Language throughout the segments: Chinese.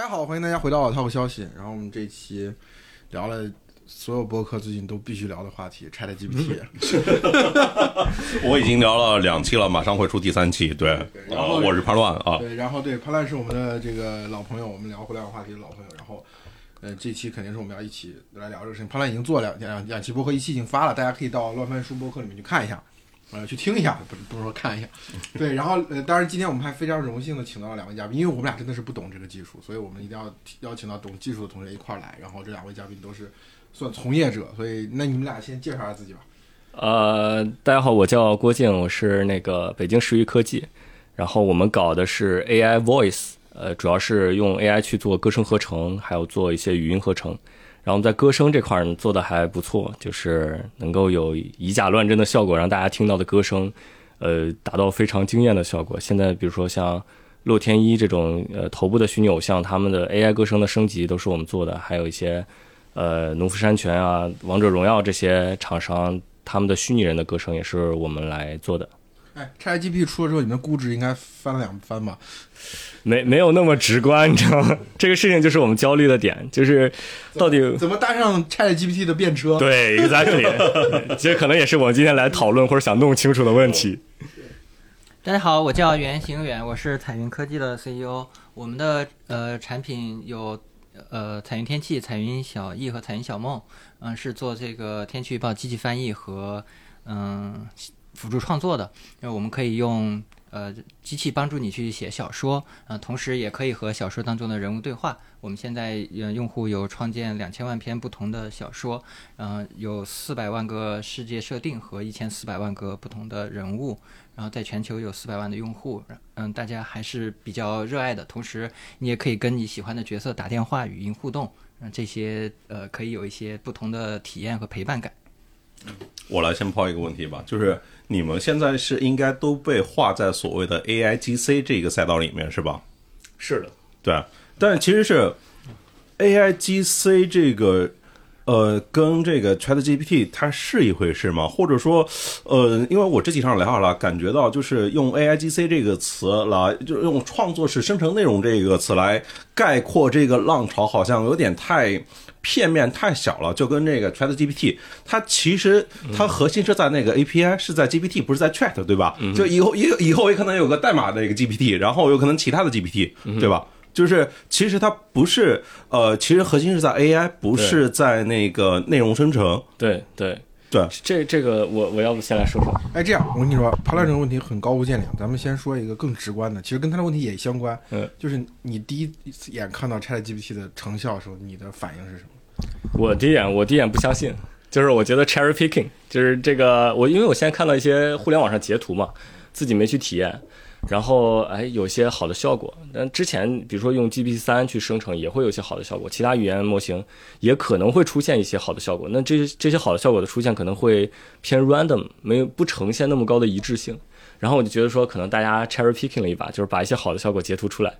大家好，欢迎大家回到老 Talk 消息。然后我们这一期聊了所有博客最近都必须聊的话题，Chat GPT。我已经聊了两期了，马上会出第三期。对，啊，然后我是潘乱啊。对，然后对潘乱是我们的这个老朋友，我们聊互联网话题的老朋友。然后，呃，这期肯定是我们要一起来聊这个事情。潘乱已经做两两两期播客，一期已经发了，大家可以到乱翻书播客里面去看一下，呃，去听一下，不是不是说看一下。对，然后呃，当然今天我们还非常荣幸的请到了两位嘉宾，因为我们俩真的是不懂这个技术，所以我们一定要邀请到懂技术的同学一块儿来。然后这两位嘉宾都是算从业者，所以那你们俩先介绍一下自己吧。呃，大家好，我叫郭靖，我是那个北京时域科技，然后我们搞的是 AI Voice，呃，主要是用 AI 去做歌声合成，还有做一些语音合成。然后在歌声这块儿做的还不错，就是能够有以假乱真的效果，让大家听到的歌声，呃，达到非常惊艳的效果。现在比如说像洛天依这种呃头部的虚拟偶像，他们的 AI 歌声的升级都是我们做的，还有一些呃农夫山泉啊、王者荣耀这些厂商。他们的虚拟人的歌声也是我们来做的。哎，ChatGPT 出了之后，你们估值应该翻了两番吧？没没有那么直观，你知道吗？这个事情就是我们焦虑的点，就是到底怎么搭上 ChatGPT 的便车？对，exactly，这可能也是我们今天来讨论或者想弄清楚的问题。大家好，我叫袁行远，我是彩云科技的 CEO。我们的呃产品有呃彩云天气、彩云小艺和彩云小梦。嗯，是做这个天气预报机器翻译和嗯辅助创作的。因为我们可以用呃机器帮助你去写小说，呃，同时也可以和小说当中的人物对话。我们现在呃用户有创建两千万篇不同的小说，嗯，有四百万个世界设定和一千四百万个不同的人物，然后在全球有四百万的用户，嗯，大家还是比较热爱的。同时，你也可以跟你喜欢的角色打电话、语音互动。嗯，这些呃可以有一些不同的体验和陪伴感。我来先抛一个问题吧，就是你们现在是应该都被划在所谓的 AIGC 这个赛道里面是吧？是的，对。但其实是 AIGC 这个。呃，跟这个 Chat GPT 它是一回事吗？或者说，呃，因为我这几场聊下来，感觉到就是用 A I G C 这个词来，就是用创作式生成内容这个词来概括这个浪潮，好像有点太片面、太小了。就跟这个 Chat GPT，它其实它核心是在那个 A P I，是在 G P T，不是在 Chat，对吧？就以后以以后也可能有个代码的一个 G P T，然后有可能其他的 G P T，对吧？就是其实它不是呃，其实核心是在 AI，不是在那个内容生成。对对对，这这个我我要不先来说说。哎，这样我跟你说，潘老这个问题很高屋建瓴，咱们先说一个更直观的，其实跟他的问题也相关。嗯，就是你第一眼看到 ChatGPT 的成效的时候，你的反应是什么？我第一眼我第一眼不相信，就是我觉得 cherry picking，就是这个我因为我现在看到一些互联网上截图嘛，自己没去体验。然后，哎，有些好的效果。但之前，比如说用 GPT 三去生成，也会有一些好的效果。其他语言模型也可能会出现一些好的效果。那这些这些好的效果的出现，可能会偏 random，没有不呈现那么高的一致性。然后我就觉得说，可能大家 cherry picking 了一把，就是把一些好的效果截图出来。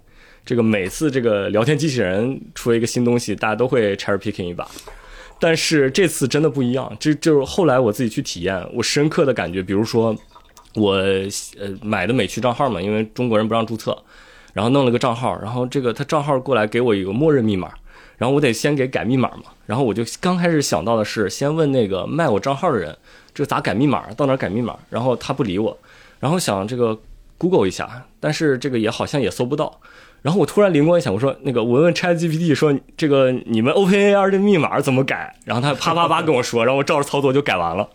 这个每次这个聊天机器人出了一个新东西，大家都会 cherry picking 一把。但是这次真的不一样。这就是后来我自己去体验，我深刻的感觉，比如说。我呃买的美区账号嘛，因为中国人不让注册，然后弄了个账号，然后这个他账号过来给我一个默认密码，然后我得先给改密码嘛，然后我就刚开始想到的是先问那个卖我账号的人，这咋改密码，到哪改密码，然后他不理我，然后想这个 Google 一下，但是这个也好像也搜不到。然后我突然灵光一闪，我说那个我问 ChatGPT 说这个你们 OpenAI 的密码怎么改？然后他啪啪啪跟我说，然后我照着操作就改完了。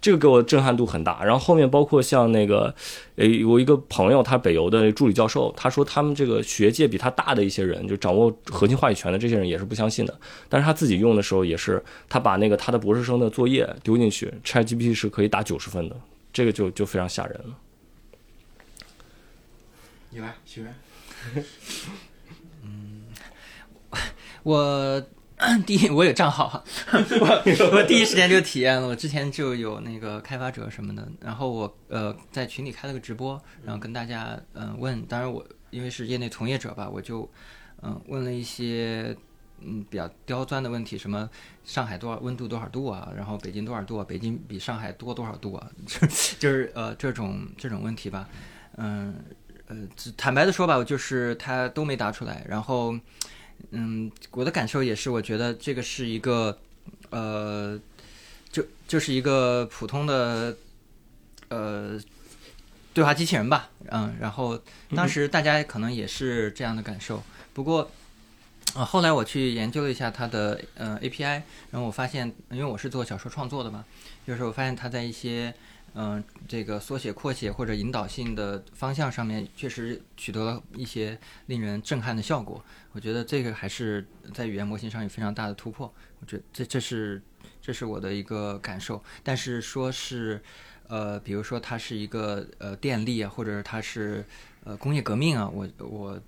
这个给我震撼度很大。然后后面包括像那个，诶，我一个朋友他北邮的助理教授，他说他们这个学界比他大的一些人，就掌握核心话语权的这些人也是不相信的。但是他自己用的时候也是，他把那个他的博士生的作业丢进去，ChatGPT 是可以打九十分的。这个就就非常吓人了。你来，许愿。嗯，我第一我有账号，我 我第一时间就体验了。我之前就有那个开发者什么的，然后我呃在群里开了个直播，然后跟大家嗯问，当然我因为是业内从业者吧，我就嗯问了一些嗯比较刁钻的问题，什么上海多少温度多少度啊，然后北京多少度啊，北京比上海多多少度啊，就是呃这种这种问题吧，嗯。呃，只坦白的说吧，就是他都没答出来。然后，嗯，我的感受也是，我觉得这个是一个，呃，就就是一个普通的，呃，对话机器人吧。嗯，然后当时大家可能也是这样的感受。不过，啊，后来我去研究了一下它的呃 API，然后我发现，因为我是做小说创作的嘛，就是我发现它在一些嗯、这个缩写、扩写或者引导性的方向上面，确实取得了一些令人震撼的效果。我觉得这个还是在语言模型上有非常大的突破。我觉得这这是这是我的一个感受。但是说是呃，比如说它是一个呃电力啊，或者它是呃工业革命啊，我我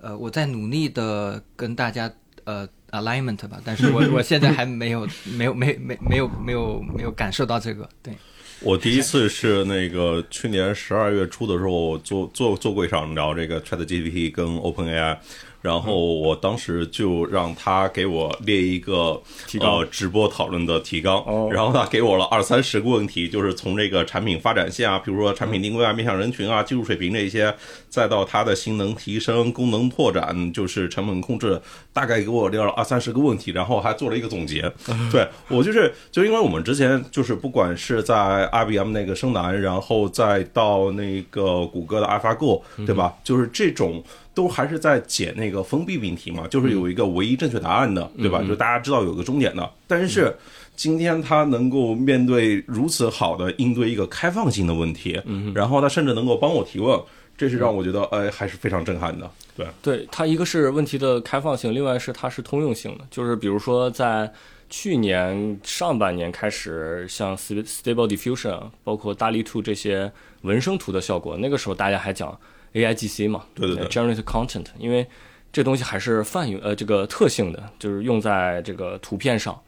呃我在努力的跟大家呃 alignment 吧，但是我我现在还没有没有没没没有没有没有感受到这个对。我第一次是那个去年十二月初的时候，我做做做过一场聊这个 Chat GPT 跟 OpenAI，然后我当时就让他给我列一个呃直播讨论的提纲，哦然后他给我了二三十个问题，就是从这个产品发展线啊，比如说产品定位啊、面向人群啊、技术水平这一些，再到它的性能提升、功能拓展，就是成本控制，大概给我列了二三十个问题，然后还做了一个总结。对我就是就因为我们之前就是不管是在 IBM 那个生南，然后再到那个谷歌的 AlphaGo，对吧？就是这种。都还是在解那个封闭命题嘛，就是有一个唯一正确答案的，对吧？就大家知道有个终点的。但是今天他能够面对如此好的应对一个开放性的问题，然后他甚至能够帮我提问，这是让我觉得哎还是非常震撼的。对，对它一个是问题的开放性，另外是它是通用性的，就是比如说在去年上半年开始，像 Sta- Stable Diffusion，包括 DALL-E 2这些文生图的效果，那个时候大家还讲 AIGC 嘛，对对对 g e n e r a t e Content，因为这东西还是泛用呃这个特性的，就是用在这个图片上。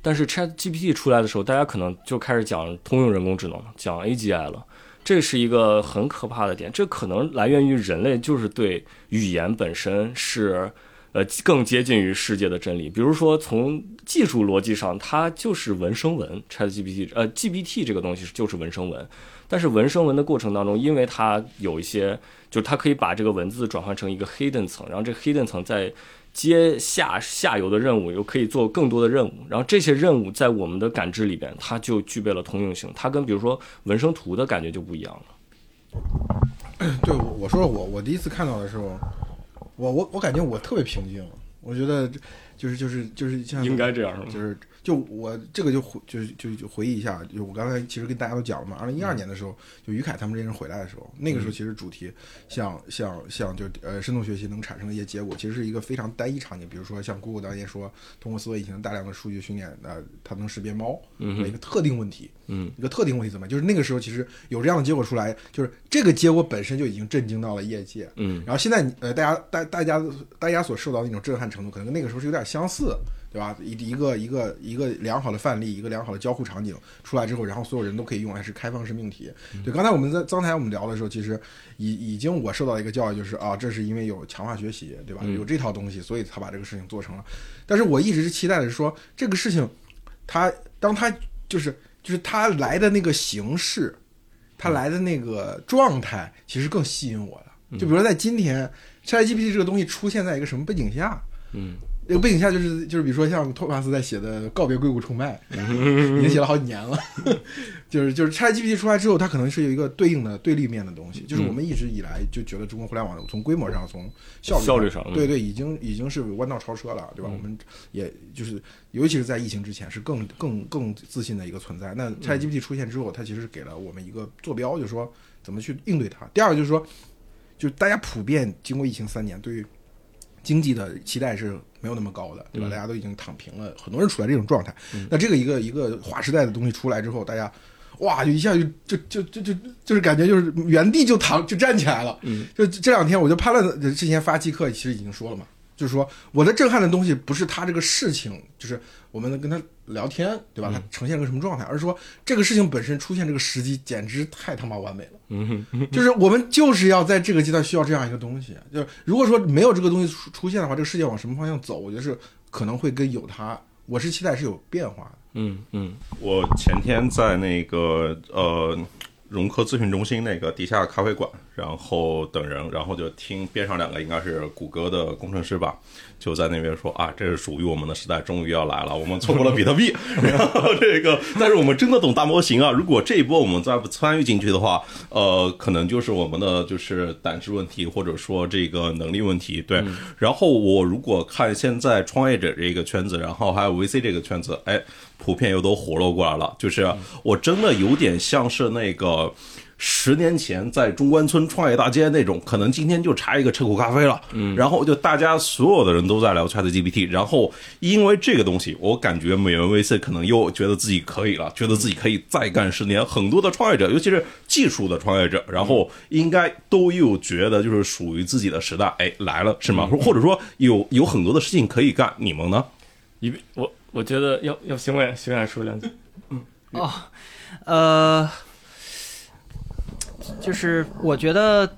但是 Chat GPT 出来的时候，大家可能就开始讲通用人工智能，讲 AGI 了。这是一个很可怕的点，这可能来源于人类就是对语言本身是呃更接近于世界的真理。比如说从技术逻辑上，它就是文生文，ChatGPT 呃 GPT 这个东西就是文生文，但是文生文的过程当中，因为它有一些，就是它可以把这个文字转换成一个 hidden 层，然后这个 hidden 层在接下下游的任务，又可以做更多的任务，然后这些任务在我们的感知里边，它就具备了通用性，它跟比如说文生图的感觉就不一样了。对，我我说我我第一次看到的时候，我我我感觉我特别平静，我觉得就是就是就是像应该这样是吗？就是就我这个就回就是就就回忆一下，就我刚才其实跟大家都讲了嘛，二零一二年的时候，就于凯他们这些人回来的时候，那个时候其实主题像像像就呃深度学习能产生的一些结果，其实是一个非常单一场景，比如说像 Google 当年说通过思维引擎大量的数据训练，呃，它能识别猫，嗯一个特定问题，嗯，一个特定问题怎么样？就是那个时候其实有这样的结果出来，就是这个结果本身就已经震惊到了业界，嗯。然后现在你呃，大家大大家大家所受到的那种震撼程度，可能跟那个时候是有点相似，对吧？一一个一个一个良好的范例，一个良好的交互场景出来之后，然后所有人都可以用，还是开放式命题。对，刚才我们在刚才我们聊的时候，其实已已经我受到一个教育，就是啊，这是因为有强化学习，对吧？有这套东西，所以他把这个事情做成了。但是我一直是期待的是说，这个事情，它当它就是就是它来的那个形式，它来的那个状态，其实更吸引我的。就比如说在今天，ChatGPT 这个东西出现在一个什么背景下？嗯，这个背景下就是就是比如说像托马斯在写的《告别硅谷崇拜》，已经写了好几年了。就是就是 ChatGPT 出来之后，它可能是有一个对应的对立面的东西。就是我们一直以来就觉得中国互联网从规模上、从效率效率上嗯对对，已经已经是弯道超车了，对吧？我们也就是尤其是在疫情之前，是更更更自信的一个存在。那 ChatGPT 出现之后，它其实给了我们一个坐标，就是说怎么去应对它。第二个就是说，就是大家普遍经过疫情三年，对于经济的期待是没有那么高的，对吧？大家都已经躺平了，很多人处在这种状态。那这个一个一个划时代的东西出来之后，大家哇，就一下就就就就就就是感觉就是原地就躺就站起来了。嗯，就这两天我就判断，之前发季课其实已经说了嘛，就是说我的震撼的东西不是他这个事情，就是我们能跟他聊天，对吧？他呈现个什么状态，而是说这个事情本身出现这个时机简直太他妈完美了。嗯 就是我们就是要在这个阶段需要这样一个东西。就是如果说没有这个东西出出现的话，这个世界往什么方向走？我觉得是可能会跟有它，我是期待是有变化的。嗯嗯我前天在那个呃融科咨询中心那个地下咖啡馆，然后等人，然后就听边上两个应该是谷歌的工程师吧，就在那边说啊，这是属于我们的时代，终于要来了，我们错过了比特币，然后这个，但是我们真的懂大模型啊，如果这一波我们再不参与进去的话，呃，可能就是我们的就是胆识问题，或者说这个能力问题，对。然后我如果看现在创业者这个圈子，然后还有 VC 这个圈子，哎。普遍又都活络过来了，就是我真的有点像是那个十年前在中关村创业大街那种，可能今天就差一个车库咖啡了，嗯，然后就大家所有的人都在聊 Chat GPT，然后因为这个东西，我感觉美元 VC 可能又觉得自己可以了，觉得自己可以再干十年，很多的创业者，尤其是技术的创业者，然后应该都又觉得就是属于自己的时代，哎，来了是吗？或者说有有很多的事情可以干，你们呢？一我。我觉得要要行远行远说两句。嗯哦，呃，就是我觉得，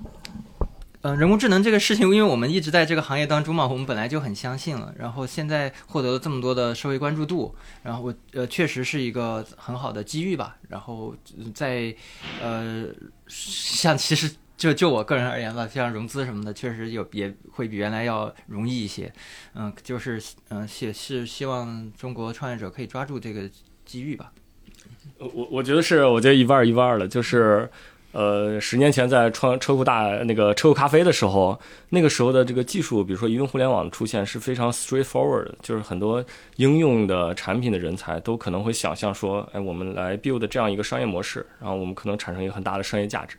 呃，人工智能这个事情，因为我们一直在这个行业当中嘛，我们本来就很相信了。然后现在获得了这么多的社会关注度，然后我呃，确实是一个很好的机遇吧。然后在呃，像其实。就就我个人而言吧，像融资什么的，确实有也会比原来要容易一些。嗯，就是嗯，也是希望中国创业者可以抓住这个机遇吧。我我觉得是，我觉得一半一半的。就是，呃，十年前在创车库大那个车库咖啡的时候，那个时候的这个技术，比如说移动互联网的出现是非常 straightforward，就是很多应用的产品的人才都可能会想象说，哎，我们来 build 这样一个商业模式，然后我们可能产生一个很大的商业价值。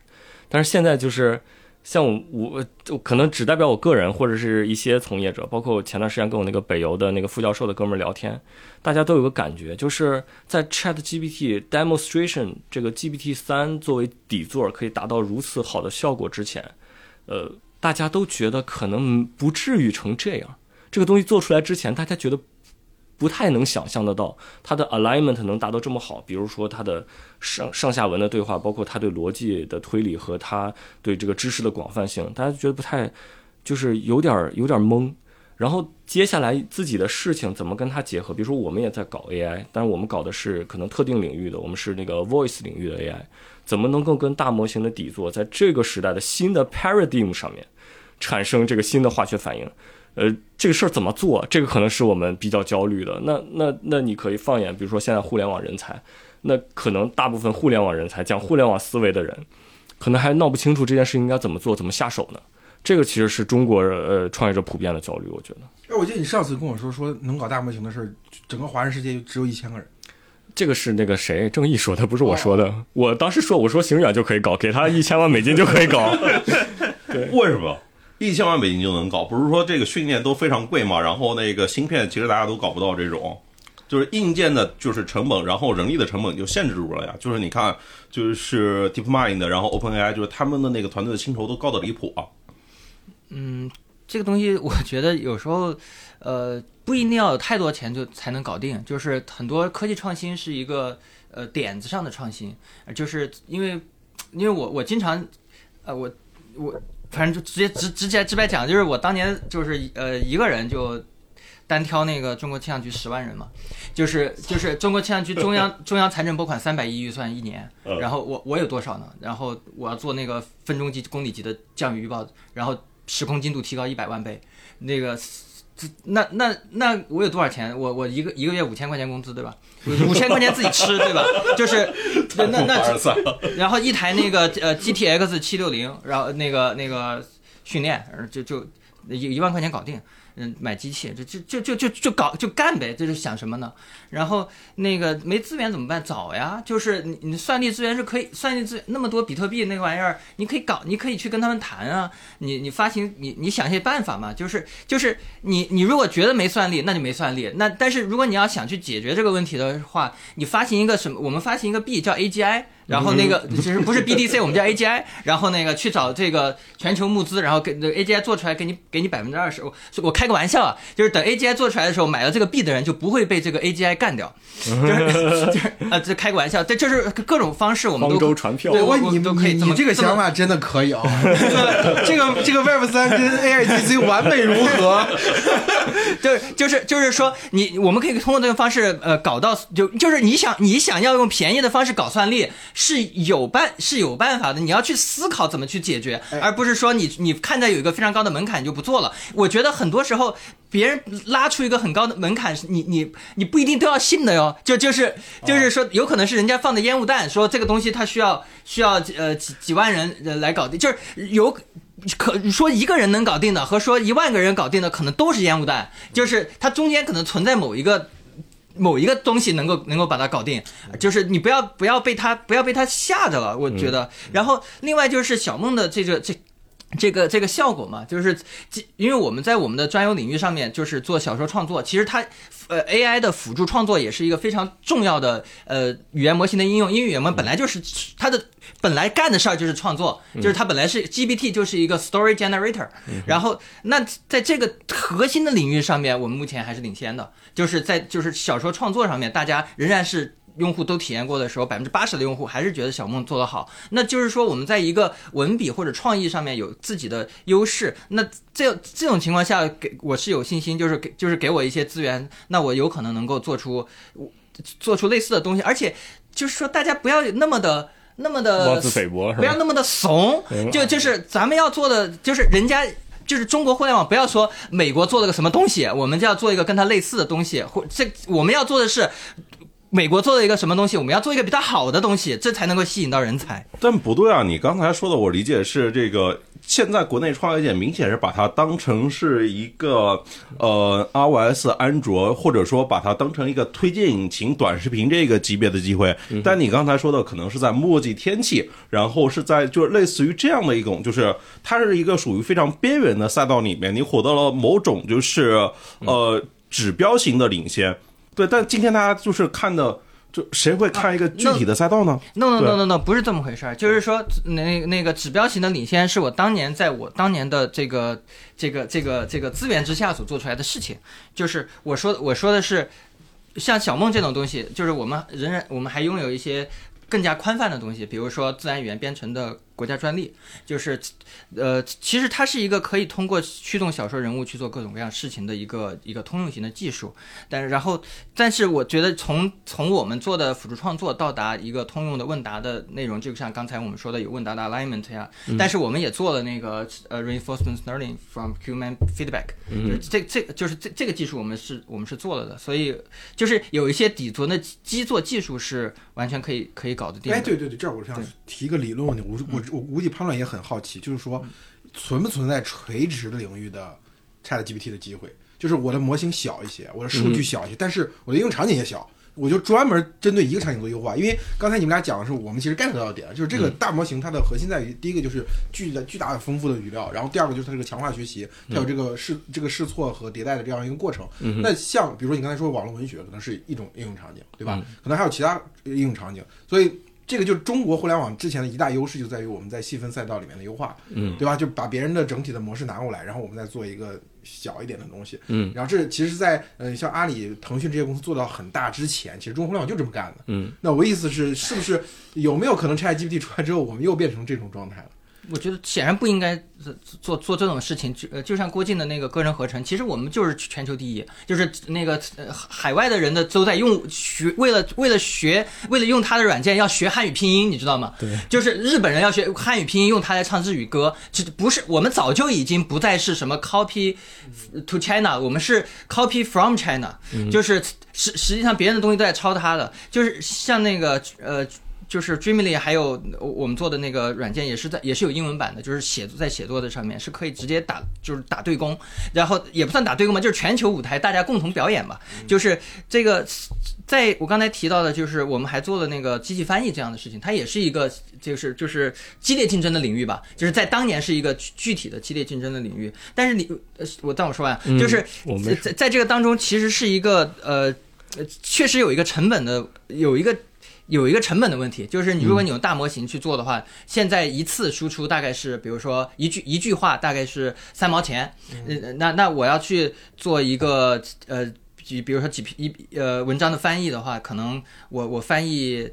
但是现在就是，像我我就可能只代表我个人或者是一些从业者，包括前段时间跟我那个北邮的那个副教授的哥们儿聊天，大家都有个感觉，就是在 Chat GPT Demonstration 这个 GPT 三作为底座可以达到如此好的效果之前，呃，大家都觉得可能不至于成这样。这个东西做出来之前，大家觉得。不太能想象得到它的 alignment 能达到这么好，比如说它的上上下文的对话，包括它对逻辑的推理和它对这个知识的广泛性，大家觉得不太，就是有点有点懵。然后接下来自己的事情怎么跟它结合？比如说我们也在搞 AI，但是我们搞的是可能特定领域的，我们是那个 voice 领域的 AI，怎么能够跟大模型的底座在这个时代的新的 paradigm 上面产生这个新的化学反应？呃，这个事儿怎么做？这个可能是我们比较焦虑的。那那那你可以放眼，比如说现在互联网人才，那可能大部分互联网人才讲互联网思维的人，可能还闹不清楚这件事应该怎么做，怎么下手呢？这个其实是中国呃创业者普遍的焦虑，我觉得。哎，我记得你上次跟我说，说能搞大模型的事儿，整个华人世界就只有一千个人。这个是那个谁郑毅说的，不是我说的。我当时说，我说行远就可以搞，给他一千万美金就可以搞。对，为什么？一千万美金就能搞，不是说这个训练都非常贵嘛？然后那个芯片其实大家都搞不到这种，就是硬件的，就是成本，然后人力的成本就限制住了呀。就是你看，就是 DeepMind，然后 OpenAI，就是他们的那个团队的薪酬都高的离谱啊。嗯，这个东西我觉得有时候，呃，不一定要有太多钱就才能搞定。就是很多科技创新是一个呃点子上的创新，就是因为因为我我经常，呃，我我。反正就直接直直接直白讲，就是我当年就是呃一个人就单挑那个中国气象局十万人嘛，就是就是中国气象局中央 中央财政拨款三百亿预算一年，然后我我有多少呢？然后我要做那个分钟级、公里级的降雨预报，然后时空精度提高一百万倍，那个。那那那我有多少钱？我我一个一个月五千块钱工资，对吧？五千块钱自己吃，对吧？就是 那那然后一台那个呃 GTX 七六零，然后那个那个训练，就就一一万块钱搞定。嗯，买机器，就就就就就就搞就干呗，这是想什么呢？然后那个没资源怎么办？找呀，就是你你算力资源是可以，算力资源那么多比特币那个玩意儿，你可以搞，你可以去跟他们谈啊。你你发行，你你想一些办法嘛。就是就是你你如果觉得没算力，那就没算力。那但是如果你要想去解决这个问题的话，你发行一个什么？我们发行一个币叫 AGI。然后那个其实不是 BDC，我们叫 AGI。然后那个去找这个全球募资，然后给 AGI 做出来，给你给你百分之二十。我我。开个玩笑啊，就是等 AGI 做出来的时候，买了这个币的人就不会被这个 AGI 干掉，就是 就是啊，这开个玩笑，这就是各种方式我们方都舟传票对，我你都可以你你这个想法真的可以啊！这个这个 Web 三跟 AIGC 完美融合，就是就是就是说，你我们可以通过这个方式，呃，搞到就就是你想你想要用便宜的方式搞算力是有办是有办法的，你要去思考怎么去解决，哎而不是说你你看着有一个非常高的门槛你就不做了。我觉得很多时候别人拉出一个很高的门槛，你你你不一定都要信的哟，就就是就是说有可能是人家放的烟雾弹，说这个东西它需要需要呃几几万人呃来搞定，就是有。可说一个人能搞定的和说一万个人搞定的，可能都是烟雾弹，就是它中间可能存在某一个某一个东西能够能够把它搞定，就是你不要不要被它不要被它吓着了，我觉得。然后另外就是小梦的这个这。这个这个效果嘛，就是因为我们在我们的专有领域上面，就是做小说创作，其实它呃 AI 的辅助创作也是一个非常重要的呃语言模型的应用。因为语言模型本来就是它的本来干的事儿就是创作，就是它本来是 GPT 就是一个 story generator，然后那在这个核心的领域上面，我们目前还是领先的，就是在就是小说创作上面，大家仍然是。用户都体验过的时候，百分之八十的用户还是觉得小梦做得好。那就是说，我们在一个文笔或者创意上面有自己的优势。那这这种情况下，给我是有信心，就是给就是给我一些资源，那我有可能能够做出做出类似的东西。而且就是说，大家不要那么的那么的妄自菲薄不要那么的怂。就就是咱们要做的，就是人家。就是中国互联网，不要说美国做了个什么东西，我们就要做一个跟它类似的东西，或这我们要做的是美国做了一个什么东西，我们要做一个比它好的东西，这才能够吸引到人才。但不对啊！你刚才说的，我理解是这个，现在国内创业界明显是把它当成是一个呃 iOS、安卓，或者说把它当成一个推荐引擎、短视频这个级别的机会。但你刚才说的可能是在墨迹天气，然后是在就是类似于这样的一种，就是它是一个属于非常边缘的赛道里面，你获得了某种就是呃指标型的领先。对，但今天大家就是看的，就谁会看一个具体的赛道呢？？No No No No No，不是这么回事儿，就是说那那个指标型的领先是我当年在我当年的这个这个这个这个资源之下所做出来的事情，就是我说我说的是像小梦这种东西，就是我们仍然我们还拥有一些更加宽泛的东西，比如说自然语言编程的国家专利，就是呃，其实它是一个可以通过驱动小说人物去做各种各样事情的一个一个通用型的技术。但然后，但是我觉得从从我们做的辅助创作到达一个通用的问答的内容，就像刚才我们说的有问答的 alignment 呀，但是我们也做了那个呃 reinforcement learning from human feedback，就是这这就是这这个技术我们是我们是做了的，所以就是有一些底层的基座技术是完全可以可以搞得定的。哎，对对对，这儿我想提一个理论问题，我我我估计潘乱也很好奇，就是说存不存在垂直领域的 Chat GPT 的机会？就是我的模型小一些，我的数据小一些，但是我的应用场景也小。我就专门针对一个场景做优化，因为刚才你们俩讲的是我们其实 get 到的点，就是这个大模型它的核心在于，第一个就是巨大巨大的丰富的语料，然后第二个就是它这个强化学习，它有这个试这个试错和迭代的这样一个过程。那像比如说你刚才说网络文学，可能是一种应用场景，对吧？可能还有其他应用场景，所以这个就是中国互联网之前的一大优势，就在于我们在细分赛道里面的优化，嗯，对吧？就把别人的整体的模式拿过来，然后我们再做一个小一点的东西，嗯，然后这其实在，呃像阿里、腾讯这些公司做到很大之前，其实中国互联网就这么干的，嗯。那我意思是，是不是有没有可能 ChatGPT 出来之后，我们又变成这种状态了？我觉得显然不应该做做做这种事情，就呃，就像郭靖的那个个人合成，其实我们就是全球第一，就是那个呃海外的人的都在用学，为了为了学，为了用他的软件要学汉语拼音，你知道吗？对，就是日本人要学汉语拼音，用它来唱日语歌，这不是我们早就已经不再是什么 copy to China，我们是 copy from China，、就是实实际上别人的东西都在抄他的，就是像那个呃。就是 Dreamly 还有我们做的那个软件也是在也是有英文版的，就是写作在写作的上面是可以直接打就是打对攻，然后也不算打对攻嘛，就是全球舞台大家共同表演嘛。就是这个，在我刚才提到的，就是我们还做了那个机器翻译这样的事情，它也是一个就是就是激烈竞争的领域吧，就是在当年是一个具具体的激烈竞争的领域。但是你呃，我让我说完，就是我们在在这个当中其实是一个呃，呃确实有一个成本的有一个。有一个成本的问题，就是你如果你用大模型去做的话，现在一次输出大概是，比如说一句一句话大概是三毛钱，嗯，那那我要去做一个呃，比比如说几篇一呃文章的翻译的话，可能我我翻译。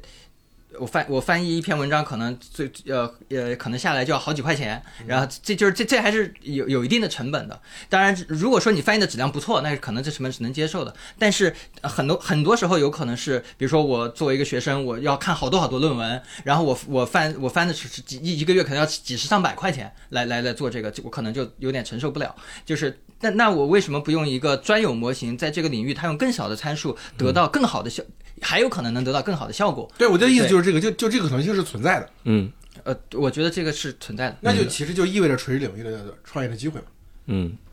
我翻我翻译一篇文章，可能最呃呃，可能下来就要好几块钱，然后这就是这这还是有有一定的成本的。当然，如果说你翻译的质量不错，那可能这成本是能接受的。但是呃很多很多时候有可能是，比如说我作为一个学生，我要看好多好多论文，然后我我翻我翻的是是几一一个月可能要几十上百块钱来来来做这个，我可能就有点承受不了。就是那那我为什么不用一个专有模型，在这个领域它用更小的参数得到更好的效，还有可能能得到更好的效果？对我的意思就是这个，就就这个可能性是存在的，嗯呃，我觉得这个是存在的。那就其实就意味着垂直领域的创业的机会嘛。嗯呃，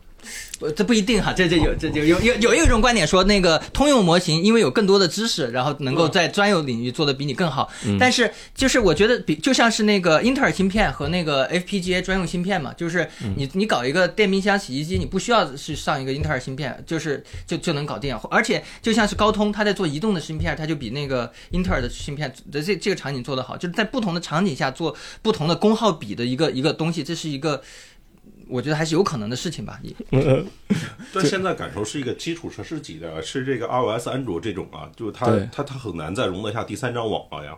这不一定哈，这这有这有有有有一种观点说，那个通用模型因为有更多的知识，然后能够在专有领域做的比你更好。但是就是我觉得比就像是那个英特尔芯片和那个 FPGA 专用芯片嘛，就是你你搞一个电冰箱、洗衣机，你不需要去上一个英特尔芯片，就是就就能搞定。而且就像是高通，它在做移动的芯片，它就比那个英特尔的芯片的这这个场景做得好，就是在不同的场景下做不同的功耗比的一个一个东西，这是一个。我觉得还是有可能的事情吧，但现在感受是一个基础设施级的，是这个 iOS、安卓这种啊，就是它它它很难再容得下第三张网了呀。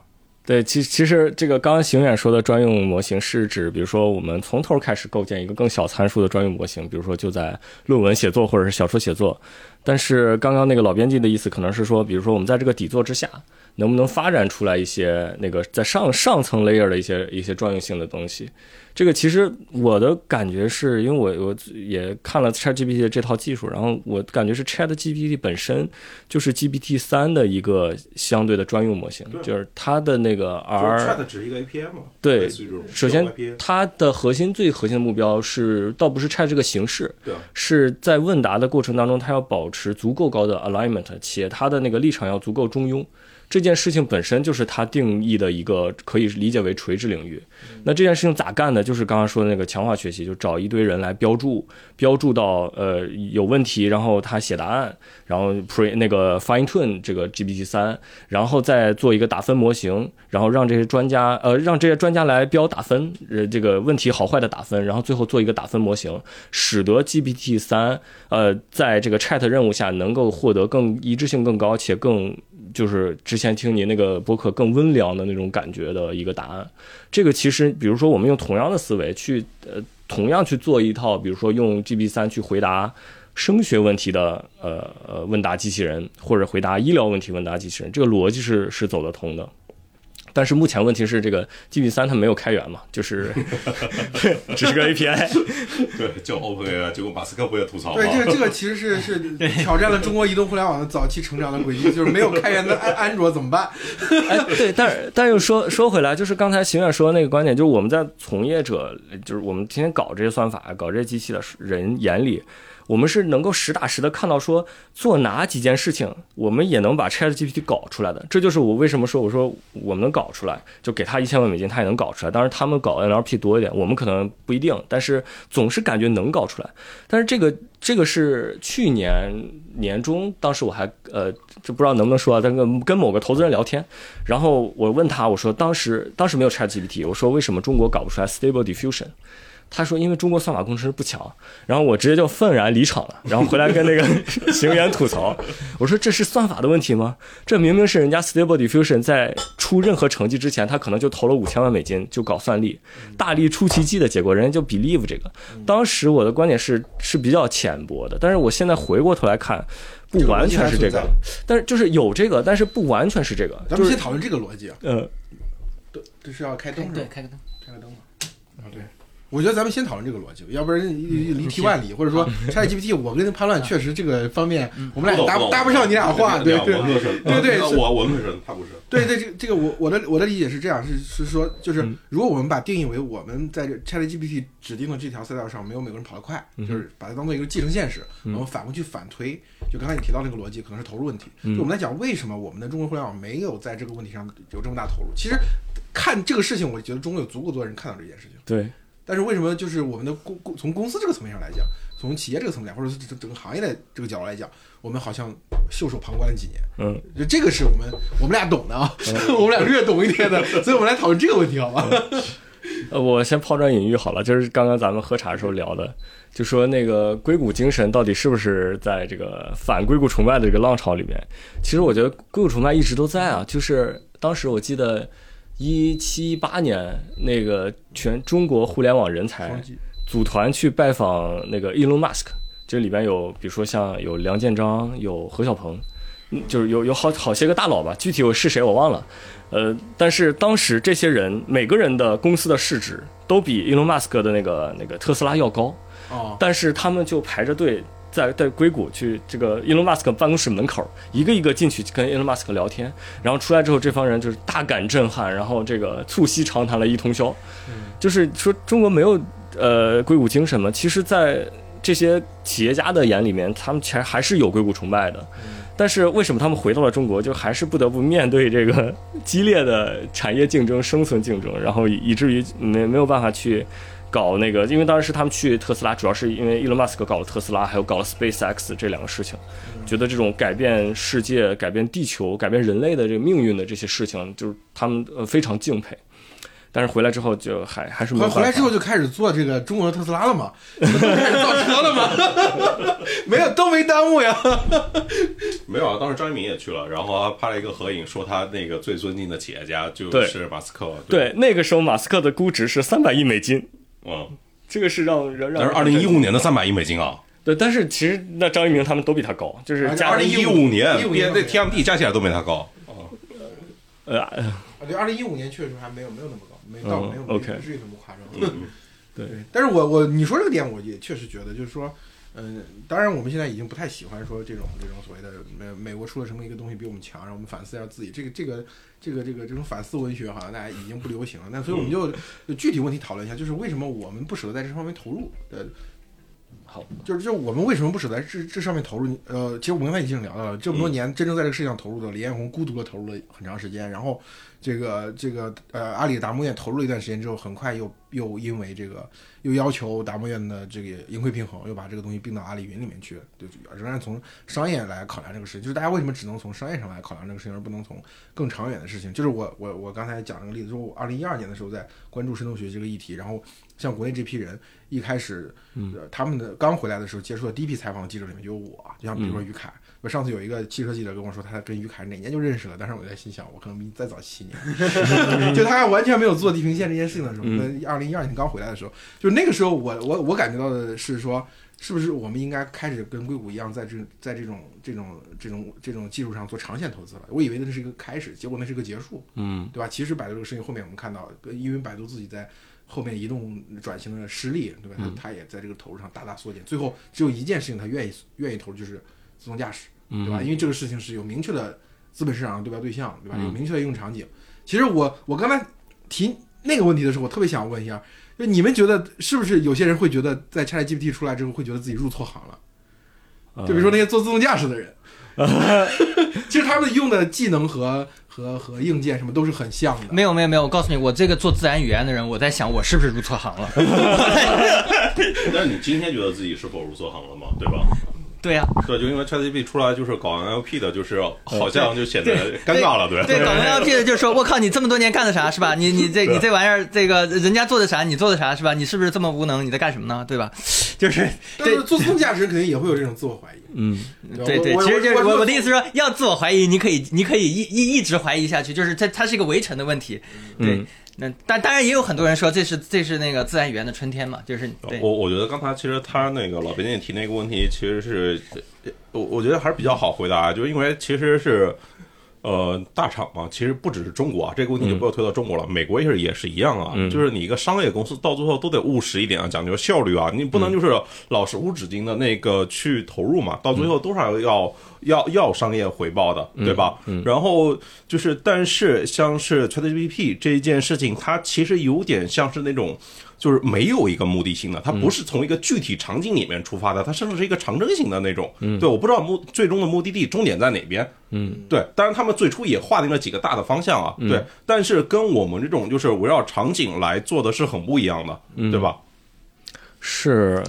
对，其其实这个刚刚邢远说的专用模型是指，比如说我们从头开始构建一个更小参数的专用模型，比如说就在论文写作或者是小说写作。但是刚刚那个老编辑的意思可能是说，比如说我们在这个底座之下，能不能发展出来一些那个在上上层 layer 的一些一些专用性的东西？这个其实我的感觉是因为我我也看了 ChatGPT 的这套技术，然后我感觉是 ChatGPT 本身就是 GPT 三的一个相对的专用模型，就是它的那个 R Chat 只是一个 API 嘛，对首先它的核心最核心的目标是，倒不是 Chat 这个形式，是在问答的过程当中，它要保持足够高的 alignment，且它的那个立场要足够中庸。这件事情本身就是它定义的一个可以理解为垂直领域。那这件事情咋干呢？就是刚刚说的那个强化学习，就找一堆人来标注，标注到呃有问题，然后他写答案，然后 pre 那个 fine tune 这个 GPT 三，然后再做一个打分模型，然后让这些专家呃让这些专家来标打分，呃这个问题好坏的打分，然后最后做一个打分模型，使得 GPT 三呃在这个 Chat 任务下能够获得更一致性更高且更就是之前听你那个播客更温良的那种感觉的一个答案。这个其实，比如说我们用同样的思维去呃，同样去做一套，比如说用 GB 三去回答声学问题的呃呃问答机器人，或者回答医疗问题问答机器人，这个逻辑是是走得通的。但是目前问题是，这个 gt 三它没有开源嘛，就是 只是个 API。对，叫 OpenAI，结果马斯克不也吐槽吗？对，这个这个其实是是 挑战了中国移动互联网的早期成长的轨迹，就是没有开源的安安卓怎么办？哎，对，但但又说说回来，就是刚才邢远说的那个观点，就是我们在从业者，就是我们天天搞这些算法、搞这些机器的人眼里，我们是能够实打实的看到说做哪几件事情，我们也能把 ChatGPT 搞出来的。这就是我为什么说我说我们能搞出来，就给他一千万美金，他也能搞出来。当然他们搞 NLP 多一点，我们可能不一定，但是总是感觉能搞出来。但是这个这个是去年年中，当时我还呃，这不知道能不能说啊，但跟跟某个投资人聊天，然后我问他，我说当时当时没有 ChatGPT，我说为什么中国搞不出来 Stable Diffusion？他说：“因为中国算法工程师不强。”然后我直接就愤然离场了，然后回来跟那个 行员吐槽，我说：“这是算法的问题吗？这明明是人家 Stable Diffusion 在出任何成绩之前，他可能就投了五千万美金就搞算力，大力出奇迹的结果，人家就 believe 这个。当时我的观点是是比较浅薄的，但是我现在回过头来看，不完全是这个，但是就是有这个，但是不完全是这个，咱们先讨论这个逻辑啊，呃，对，这是要开灯是对，吧？开个灯。我觉得咱们先讨论这个逻辑，要不然离离题万里，或者说 ChatGPT，我跟潘乱确实这个方面，我们俩搭搭不上你俩话，对对对对。是。我文科生，他不是。对对，这这个我我的我的理解是这样，是是说，就是如果我们把定义为我们在这 ChatGPT 指定的这条赛道上没有美国人跑得快，就是把它当做一个继承现实，我们反过去反推，就刚才你提到那个逻辑，可能是投入问题。就我们来讲为什么我们的中国互联网没有在这个问题上有这么大投入，其实看这个事情，我觉得中国有足够多人看到这件事情。对，但是为什么就是我们的公公从公司这个层面上来讲，从企业这个层面，或者是整整个行业的这个角度来讲，我们好像袖手旁观了几年。嗯，就这个是我们我们俩懂的啊，我们俩略懂一点的，所以我们来讨论这个问题，好吧？呃，我先抛砖引玉好了，就是刚刚咱们喝茶的时候聊的，就说那个硅谷精神到底是不是在这个反硅谷崇拜的这个浪潮里面？其实我觉得硅谷崇拜一直都在啊，就是当时我记得一七一八年那个全中国互联网人才组团去拜访那个 Elon Musk，这里边有比如说像有梁建章、有何小鹏，嗯就是有有好好些个大佬吧，具体我是谁我忘了。呃，但是当时这些人每个人的公司的市值都比 Elon Musk 的那个那个特斯拉要高，哦，但是他们就排着队在在硅谷去这个 Elon Musk 办公室门口，一个一个进去跟 Elon Musk 聊天，然后出来之后，这帮人就是大感震撼，然后这个促膝长谈了一通宵，就是说中国没有呃硅谷精神嘛？其实，在这些企业家的眼里面，他们其实还是有硅谷崇拜的。但是为什么他们回到了中国，就还是不得不面对这个 激烈的产业竞争、生存竞争，然后以以至于没没有办法去搞那个，因为当时他们去特斯拉，主要是因为伊隆马斯克搞了特斯拉，还有搞了 SpaceX 这两个事情，觉得这种改变世界、改变地球、改变人类的这个命运的这些事情，就是他们呃非常敬佩。但是回来之后就还还是没回回来之后就开始做这个中国的特斯拉了嘛，开始造车了嘛，没有都没耽误呀。没有啊，当时张一鸣也去了，然后他拍了一个合影，说他那个最尊敬的企业家就是马斯克。对，那个时候马斯克的估值是三百亿美金，嗯，这个是让人让但是二零一五年的三百亿美金啊，对，但是其实那张一鸣他们都比他高，就是二零一五年，一五年15别那年 TMD 加起来都没他高。呃啊，对，二零一五年确实还没有没有那么高，没到嗯没有 OK 不至于那么夸张。嗯，对但是我我你说这个点，我也确实觉得，就是说，嗯、当然我们现在已经不太喜欢说这种这种所谓的美美国出了什么一个东西比我们强，让我们反思一下自己。这个这个这个这个这种反思文学好像大家已经不流行了。那所以我们就就具体问题讨论一下，就是为什么我们不舍得在这方面投入？呃，好，就是就我们为什么不舍得在这这上面投入？呃，其实我们刚才已经聊到了，这么多年真正在这个事情上投入的，李彦宏孤独的投入了很长时间，然后这个这个呃，阿里达摩院投入了一段时间之后，很快又又因为这个又要求达摩院的这个盈亏平衡，又把这个东西并到阿里云里面去，就，仍然从商业来考量这个事情，就是大家为什么只能从商业上来考量这个事情，而不能从更长远的事情？就是我我我刚才讲那个例子，就是我二零一二年的时候在关注深度学习这个议题，然后像国内这批人一开始，呃，他们的刚回来的时候接触的第一批采访记者里面就有我，就像比如说于凯，我上次有一个汽车记者跟我说他跟于凯哪年就认识了，但是我在心想，我可能比你再早七年，就他还完全没有做地平线这件事情的时候，那二零一二年刚回来的时候，就那个时候我我我感觉到的是说，是不是我们应该开始跟硅谷一样，在这在这种这种这种这种技术上做长线投资了？我以为那是一个开始，结果那是个结束，嗯对吧？其实百度这个事情后面我们看到，呃因为百度自己在后面移动转型的失利，对吧？它它也在这个投入上大大缩减，最后只有一件事情他愿意愿意投，就是自动驾驶，对吧？因为这个事情是有明确的资本市场的对标对象，对吧？有明确的应用场景。其实我我刚才提那个问题的时候，我特别想问一下，就你们觉得是不是有些人会觉得在 ChatGPT 出来之后，会觉得自己入错行了？就比如说那些做自动驾驶的人，其实他们用的技能和和和硬件什么都是很像的。没有没有没有，我告诉你，我这个做自然语言的人，我在想我是不是入错行了？但是你今天觉得自己是否入错行了吗？对吧？对呀、对，就因为 ChatGPT 出来就是搞 NLP 的，就是好像就显得尴尬了，对对，搞 NLP 的就说，我靠，你这么多年干的啥是吧？你你这你这玩意儿，这个人家做的啥，你做的啥是吧？你是不是这么无能？你在干什么呢？对吧？就是 但是做自动驾驶肯定也会有这种自我怀疑。嗯对对，其实就是我我的意思是，说，要自我怀疑，你可以你可以一一一直怀疑下去，就是它它是一个围城的问题。对嗯，那但当然也有很多人说这是这是那个自然语言的春天嘛，就是我我觉得刚才其实他那个老别你提那个问题，其实是我我觉得还是比较好回答，就是因为其实是。呃，大厂嘛，其实不只是中国啊，这个问题就不要推到中国了，美国也是也是一样啊，嗯就是你一个商业公司到最后都得务实一点啊，讲究效率啊，你不能就是老是无止境的那个去投入嘛，到最后多少要要要商业回报的，对吧？然后就是，但是像是 ChatGPT 这一件事情，它其实有点像是那种。就是没有一个目的性的，它不是从一个具体场景里面出发的，它甚至是一个长征型的那种。对，我不知道目最终的目的地终点在哪边。嗯，对，当然他们最初也划定了几个大的方向啊。对，但是跟我们这种就是围绕场景来做的是很不一样的，对吧？是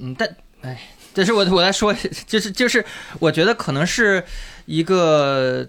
嗯，但哎这是我我来说，就是就是，我觉得可能是一个。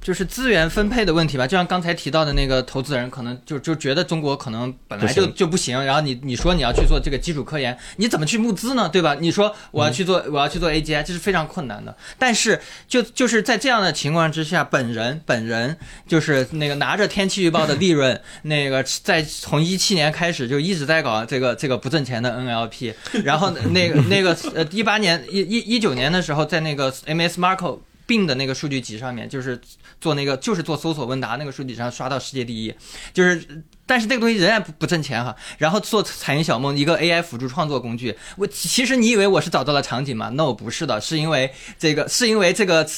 就是资源分配的问题吧，就像刚才提到的那个投资人，可能就就觉得中国可能本来就不就不行，然后你你说你要去做这个基础科研，你怎么去募资呢？对吧？你说我要去做、我要去做 AGI，这是非常困难的。但是就就是在这样的情况之下，本人本人就是那个拿着天气预报的利润，那个在从一七年开始就一直在搞这个这个不挣钱的 NLP，然后那个那个呃一八年一一一九年的时候，在那个 MS Marco。病的那个数据集上面，就是做那个就是做搜索问答那个数据上刷到世界第一，就是但是这个东西仍然不不挣钱哈。然后做彩云小梦一个 AI 辅助创作工具，我其实你以为我是找到了场景吗？No，不是的，是因为这个是因为这个。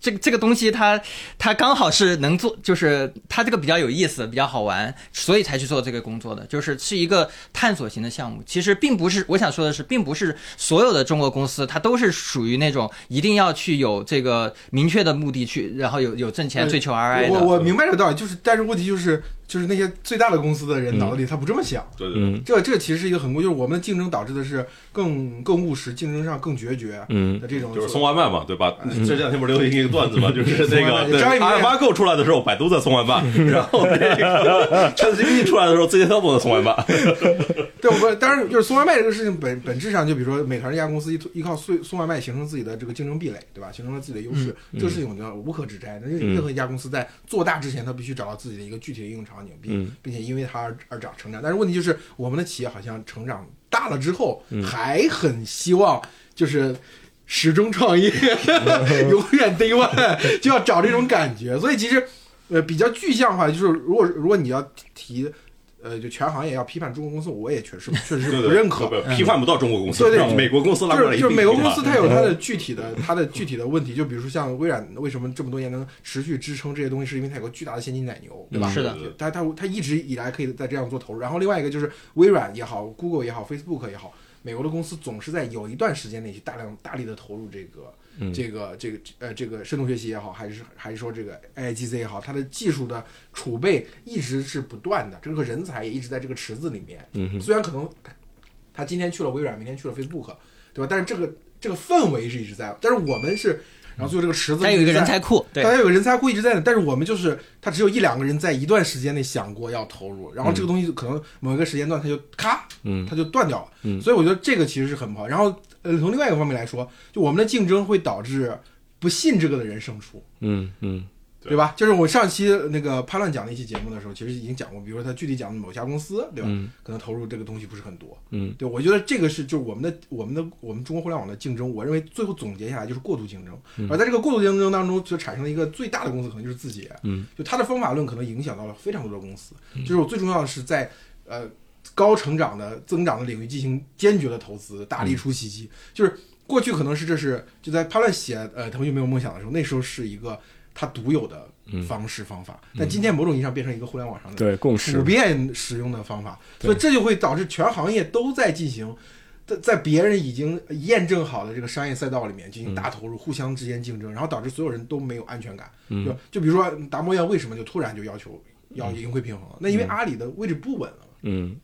这个这个东西它它刚好是能做，就是它这个比较有意思，比较好玩，所以才去做这个工作的，就是是一个探索型的项目。其实并不是我想说的是，并不是所有的中国公司它都是属于那种一定要去有这个明确的目的去，然后有有挣钱追求 RI 的。我我明白这个道理，就是但是问题就是就是那些最大的公司的人脑子里他不这么想。对对对，嗯这这其实是一个很就是我们的竞争导致的是更更务实，竞争上更决绝嗯的这种。就是送外卖嘛，对吧？这两天不是流行一个段子嘛，就是那个对张一鸣阿尔法狗出来的时候，百度在送外卖，然后那个 ChatGPT 出来的时候，字节跳动在送外卖。对，我当然就是送外卖这个事情本本质上，就比如说美团这家公司依依靠送送外卖形成自己的这个竞争壁垒，对吧？形成了自己的优势，这个事情我觉得无可指摘。那任任何一家公司在做大之前，他必须找到自己的一个具体的应用场嗯并且因为它而而长成长。但是问题就是，我们的企业好像成长大了之后，嗯还很希望就是。始终创业，永远 day one，就要找这种感觉。所以其实，呃，比较具象化，就是如果如果你要提，呃，就全行业要批判中国公司，我也确实 确实不认可。批判不到中国公司，对对美国公司拉过来一定就是就是美国公司，它有它的具体的它的具体的问题，就比如说像微软为什么这么多年能持续支撑这些东西，是因为它有个巨大的现金奶牛，对吧？是的对对对它它它一直以来可以在这样做投入。然后另外一个就是微软也好，Google 也好，Facebook 也好，美国的公司总是在有一段时间内去大量大力的投入这个。嗯这个这个呃这个深度学习也好，还是还是说这个 AIGC 也好，它的技术的储备一直是不断的，这个人才也一直在这个池子里面。嗯虽然可能他今天去了微软，明天去了 Facebook，对吧？但是这个这个氛围是一直在，但是我们是，然后最后这个池子它有一个人才库，对大，家有个人才库一直在那，但是我们就是他只有一两个人在一段时间内想过要投入，然后这个东西可能某一个时间段它就咔，嗯它就断掉了。嗯所以我觉得这个其实是很不好。然后呃，从另外一个方面来说，就我们的竞争会导致不信这个的人胜出。嗯嗯对对吧？就是我上期那个潘乱讲那期节目的时候，其实已经讲过，比如说他具体讲某家公司，对吧？嗯可能投入这个东西不是很多。嗯对，我觉得这个是就是我们的我们的我们中国互联网的竞争，我认为最后总结下来就是过度竞争，而在这个过度竞争当中，就产生了一个最大的公司，可能就是字节。嗯，就它的方法论可能影响到了非常多的公司。就是我最重要的是在呃高成长的增长的领域进行坚决的投资，大力出奇迹。就是过去可能是这是就在潘乱写呃腾讯没有梦想的时候，那时候是一个他独有的方式方法，但今天某种意义上变成一个互联网上的对共识。普遍使用的方法，所以这就会导致全行业都在进行，在在别人已经验证好的这个商业赛道里面进行大投入，互相之间竞争，然后导致所有人都没有安全感。就就比如说达摩院为什么就突然就要求要盈亏平衡？那因为阿里的位置不稳了。嗯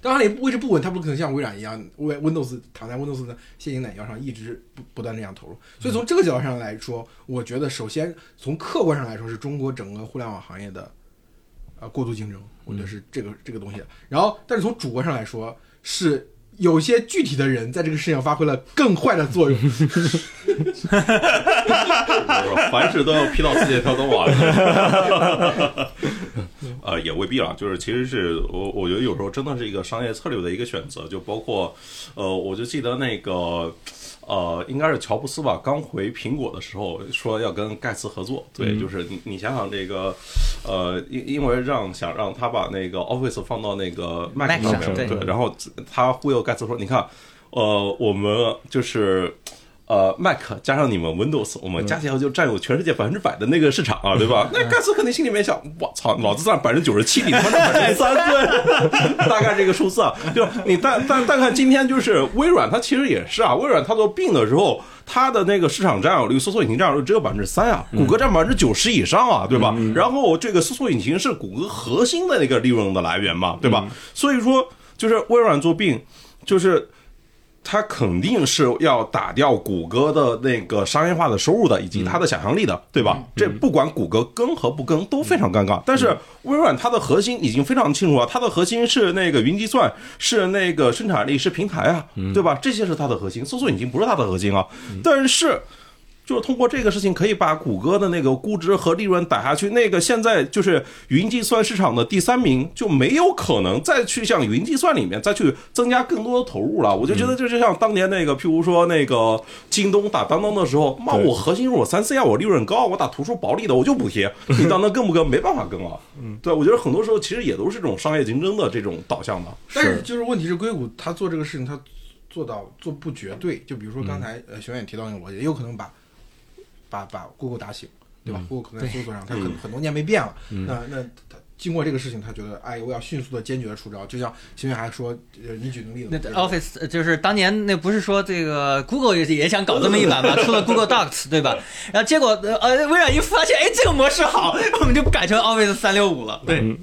当阿里位置不稳，它不可能像微软一样，Win Windows 躺在 Windows 的现金奶腰上一直不不断这样投入。所以从这个角度上来说，我觉得首先从客观上来说，是中国整个互联网行业的呃过度竞争，我觉得是这个这个东西。然后，但是从主观上来说，是有些具体的人在这个事情上发挥了更坏的作用。凡事都要批到字节跳动啊。呃，也未必啊，就是其实是我我觉得有时候真的是一个商业策略的一个选择，就包括呃，我就记得那个。呃，应该是乔布斯吧，刚回苹果的时候说要跟盖茨合作，对，就是你你想想这个，呃，因因为让想让他把那个 Office 放到那个 Mac 上面，对对，然后他忽悠盖茨说，你看，呃，我们就是。呃，Mac 加上你们 Windows，我们加起来就占有全世界百分之百的那个市场啊，对吧？那盖茨肯定心里面想，我操，老子占百分之九十七，你他妈占 百分之三，对，大概这个数字啊。就你但但但看今天就是微软，它其实也是啊，微软它做病的时候，它的那个市场占有率、搜索引擎占有率只有百分之三啊，谷歌占百分之九十以上啊，对吧？然后这个搜索引擎是谷歌核心的那个利润的来源嘛，对吧？所以说，就是微软做病，就是。它肯定是要打掉谷歌的那个商业化的收入的，以及它的想象力的，对吧？这不管谷歌跟和不跟都非常尴尬。但是微软它的核心已经非常清楚了，它的核心是那个云计算，是那个生产力，是平台啊，对吧？这些是它的核心，搜索引擎不是它的核心啊。但是。就是通过这个事情，可以把谷歌的那个估值和利润打下去。那个现在就是云计算市场的第三名，就没有可能再去向云计算里面再去增加更多的投入了。我就觉得，就是像当年那个，譬如说那个京东打当当的时候，妈，我核心是我三 C 啊，我利润高，我打图书薄利的，我就补贴。你当当跟不跟？没办法跟了。嗯，对，我觉得很多时候其实也都是这种商业竞争的这种导向的。但是就是问题是，硅谷他做这个事情，他做到做不绝对。就比如说刚才呃熊远提到那个逻辑，也有可能把。把把 Google 打醒，对吧？Google 可能在搜索上，它很很多年没变了。那那他经过这个事情，他觉得，哎，我要迅速的、坚决的出招。就像新闻还说，呃，你举个例子，那 Office 就是当年那不是说这个 Google 也也想搞这么一版嘛，出了 Google Docs，对吧？然后结果呃，微软一发现，哎，这个模式好，我们就改成 Office 三六五了。对。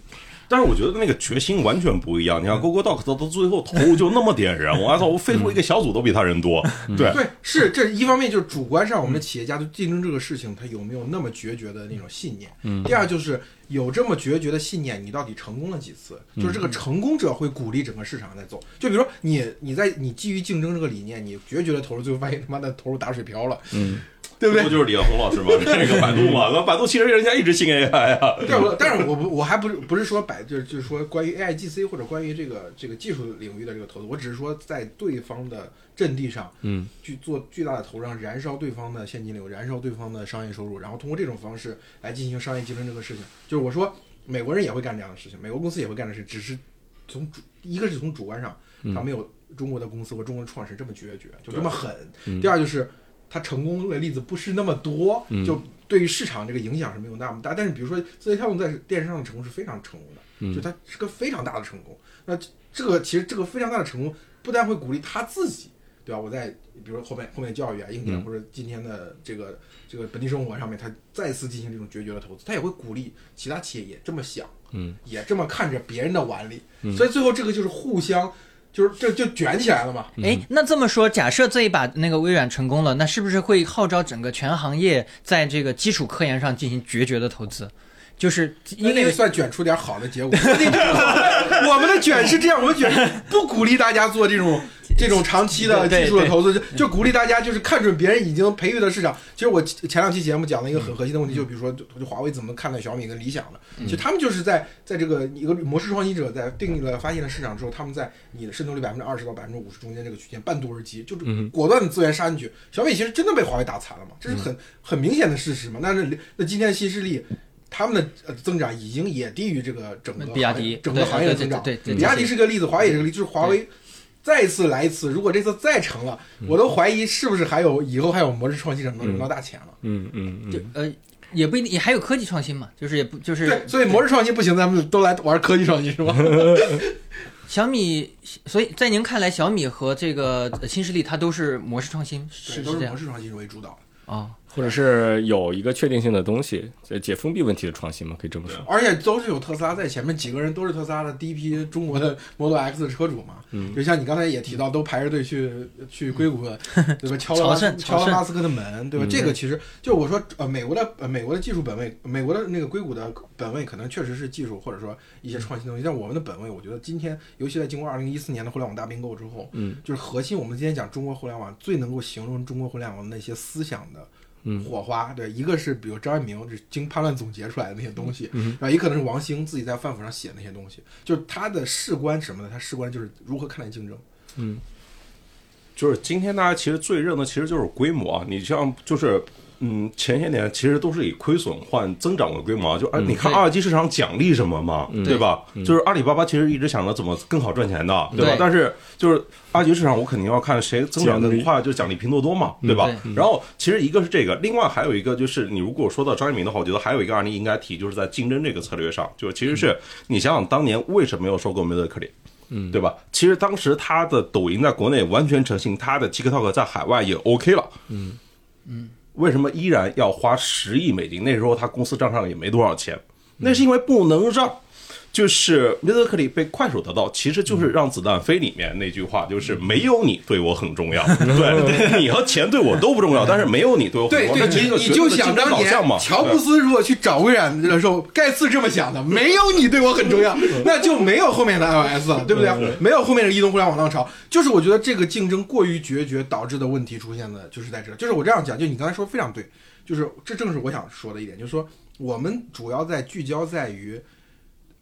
但是我觉得那个决心完全不一样。你看，Google Docs 到最后投入就那么点人，我操，我飞出一个小组都比他人多。对对，是这一方面就是主观上，我们的企业家对竞争这个事情，他有没有那么决绝的那种信念？嗯。第二就是有这么决绝的信念，你到底成功了几次？就是这个成功者会鼓励整个市场在走。就比如说你你在你基于竞争这个理念，你决绝的投入，最后发现他妈的投入打水漂了。嗯。对不对？不就是李彦宏老师吗？这个百度嘛，那百度其实人家一直信 AI 啊。对，我但是我不，我还不是不是说百，就是就是说关于 AIGC 或者关于这个这个技术领域的这个投资，我只是说在对方的阵地上，嗯，去做巨大的投让，燃烧对方的现金流，燃烧对方的商业收入，然后通过这种方式来进行商业竞争这个事情。就是我说，美国人也会干这样的事情，美国公司也会干的事，只是从主一个是从主观上，他没有中国的公司和中国的创始人这么决绝，就这么狠。第二就是。它成功的例子不是那么多，就对于市场这个影响是没有那么大。但是比如说字节跳动在电视上的成功是非常成功的，就它是个非常大的成功。那这个其实这个非常大的成功，不但会鼓励他自己，对吧？我在比如说后面后面教育啊、硬件或者今天的这个这个本地生活上面，他再次进行这种决绝的投资，他也会鼓励其他企业也这么想，嗯，也这么看着别人的碗里。所以最后这个就是互相。就是这就卷起来了嘛？哎，那这么说，假设这一把那个微软成功了，那是不是会号召整个全行业在这个基础科研上进行决绝的投资？就是因为算卷出点好的结果。我们的卷是这样，我们卷不鼓励大家做这种这种长期的技术的投资，就鼓励大家就是看准别人已经培育的市场。其实我前两期节目讲了一个很核心的问题，就比如说，就华为怎么看待小米跟理想的？其实他们就是在在这个一个模式创新者在定义了发现了市场之后，他们在你的渗透率百分之二十到百分之五十中间这个区间半渡而击，就是果断的资源杀进去。小米其实真的被华为打残了嘛？这是很很明显的事实嘛？那那那今天的新势力。他们的增长已经也低于这个整个比亚迪整个行业的增长。对，比亚迪是个例子，华为也是个例子。就是华为再次来一次，如果这次再成了，我都怀疑是不是还有以后还有模式创新者能挣到大钱了。嗯嗯嗯。呃，也不一定，也还有科技创新嘛，就是也不就是对，所以模式创新不行，咱们都来玩科技创新是吧？小米，所以在您看来，小米和这个新势力它都是模式创新，是都是模式创新为主导的啊。或者是有一个确定性的东西，解封闭问题的创新嘛，可以这么说。而且都是有特斯拉在前面，几个人都是特斯拉的第一批中国的 Model X 的车主嘛。嗯，就像你刚才也提到，都排着队去去硅谷，对吧？敲了敲了马斯克的门，对吧？这个其实就我说，呃，美国的呃美国的技术本位，美国的那个硅谷的本位，可能确实是技术或者说一些创新东西。但我们的本位，我觉得今天，尤其在经过二零一四年的互联网大并购之后，嗯，就是核心，我们今天讲中国互联网最能够形容中国互联网的那些思想的。火花对，一个是比如张一鸣是经叛乱总结出来的那些东西，然后，也可能是王兴自己在饭谱上写的那些东西，就是他的事关什么的，他事关就是如何看待竞争。嗯，就是今天大家其实最认的其实就是规模啊，你像就是。嗯，前些年其实都是以亏损换增长为规模，就啊，你看二级市场奖励什么嘛，对吧？就是阿里巴巴其实一直想着怎么更好赚钱的，对吧？但是就是二级市场，我肯定要看谁增长更快，就奖励拼多多嘛，对吧？然后其实一个是这个，另外还有一个就是你如果说到张一鸣的话，我觉得还有一个案例应该提，就是在竞争这个策略上，就是其实是你想想当年为什么要收购梅德克林，嗯，对吧？其实当时他的抖音在国内完全成型，他的 TikTok 在海外也 OK 了，嗯嗯。为什么依然要花十亿美金？那时候他公司账上也没多少钱，那是因为不能让就是 Musically 被快手得到，其实就是让子弹飞里面那句话，就是没有你对我很重要，对，你和钱对我都不重要，但是没有你对我很重要。对，你你就想当年，乔布斯如果去找微软的时候，盖茨这么想的，没有你对我很重要，那就没有后面的 iOS 了，对。不对？没有后面的移动互联网浪潮，就是我觉得这个竞争过于决绝导致的问题出现的，就是在这。就是我这样讲，就你刚才说非常对，就是这正是我想说的一点，就是说我们主要在聚焦在于，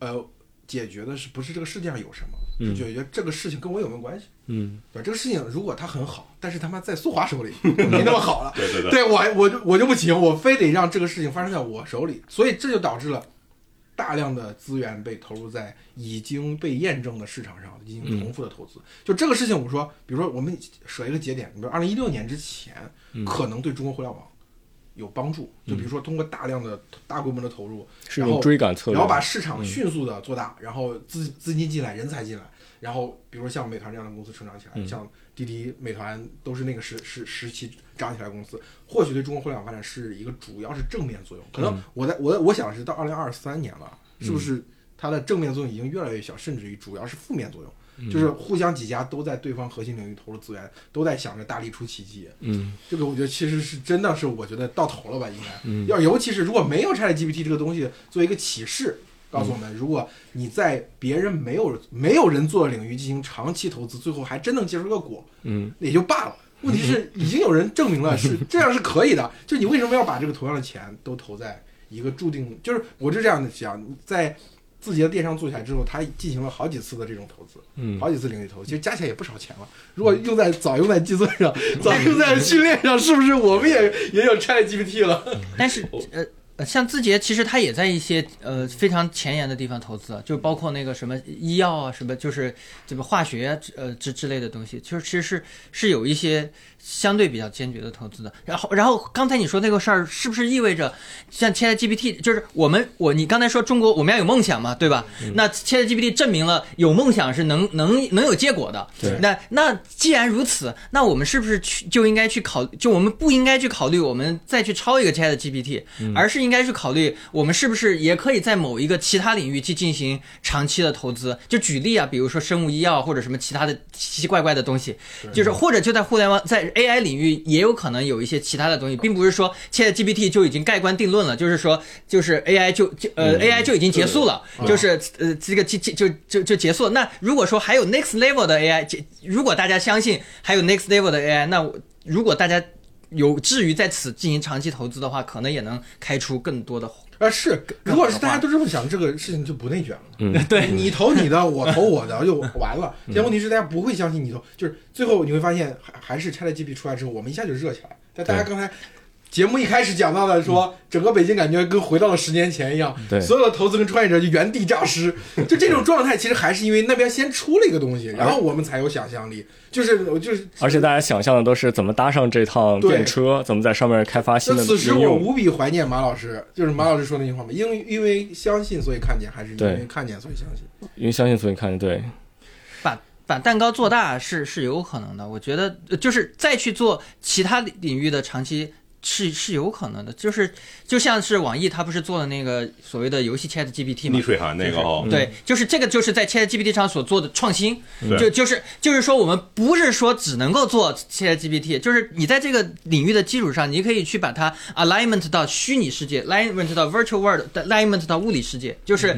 呃，解决的是不是这个世界上有什么，是解决这个事情跟我有没有关系。嗯，对这个事情，如果它很好，但是他妈在苏华手里没那么好了，对对对对我我就我就不行，我非得让这个事情发生在我手里，所以这就导致了大量的资源被投入在已经被验证的市场上进行重复的投资。就这个事情，我说，比如说我们设一个节点，比如二零一六年之前，可能对中国互联网有帮助，就比如说通过大量的大规模的投入，然后追赶策略。然后把市场迅速的做大，然后资资金进来，人才进来，然后比如说像美团这样的公司成长起来，嗯像滴滴、美团都是那个时时时期长起来的公司，或许对中国互联网发展是一个主要是正面作用。可嗯能我在我我想是到二零二三年了，是不是它的正面作用已经越来越小，甚至于主要是负面作用？嗯就是互相几家都在对方核心领域投入资源，都在想着大力出奇迹。嗯这个我觉得其实是真的是我觉得到头了吧，应该。嗯要尤其是如果没有 ChatGPT 这个东西作为一个启示，告诉我们，如果你在别人没有没有人做的领域进行长期投资，最后还真能结出个果，嗯也就罢了。问题是已经有人证明了是 这样是可以的，就你为什么要把这个同样的钱都投在一个注定？就是我就这样的想，在字节的电商做起来之后，他进行了好几次的这种投资，嗯好几次领域投资，其实加起来也不少钱了。如果用在早用在计算上，早用在训练上，是不是我们也也有 ChatGPT 了？但是呃呃，像字节其实它也在一些呃非常前沿的地方投资，就包括那个什么医药啊，什么就是这个化学啊呃之之类的东西，就是其实是是有一些相对比较坚决的投资的。然后然后刚才你说那个事儿，是不是意味着像 ChatGPT，就是我们我你刚才说中国我们要有梦想嘛，对吧？那 ChatGPT 证明了有梦想是能能能有结果的。对那那既然如此，那我们是不是去就应该去考，就我们不应该去考虑我们再去抄一个 Chat GPT，、而是应该去考虑我们是不是也可以在某一个其他领域去进行长期的投资。就举例啊，比如说生物医药或者什么其他的奇奇怪怪的东西，就是或者就在互联网在 AI 领域也有可能有一些其他的东西，并不是说 Chat GPT 就已经盖棺定论了，就是说就是 AI 就就呃、AI 就已经结束了，就是呃这个就就就就就结束了。那如果说还有 next level 的 AI，这如果大家相信还有 next level 的 AI，那如果大家有至于在此进行长期投资的话，可能也能开出更多的。啊，是，如果是大家都这么想，这个事情就不内卷了。嗯，对你投你的，我投我的，就完了。现在问题是大家不会相信你投，就是最后你会发现，还还是 ChatGPT 出来之后，我们一下就热起来。但大家刚才节目一开始讲到的说，整个北京感觉跟回到了十年前一样，对所有的投资跟创业者就原地诈尸。就这种状态，其实还是因为那边先出了一个东西，然后我们才有想象力。就是就是，而且大家想象的都是怎么搭上这趟电车，怎么在上面开发新的那此时。我无比怀念马老师，就是马老师说那句话嘛，因为因为相信所以看见，还是因为看见所以相信。因为相信所以看见，对，把把蛋糕做大是是有可能的，我觉得呃就是再去做其他领域的长期是是有可能的，就是就像是网易它不是做了那个所谓的游戏 Chat GPT 吗逆？水寒那个哦，对，就是这个，就是在 Chat GPT 上所做的创新，对就就是就是说，我们不是说只能够做 Chat GPT，就是你在这个领域的基础上，你可以去把它 alignment 到虚拟世界，alignment 到 virtual world，alignment 到物理世界，就是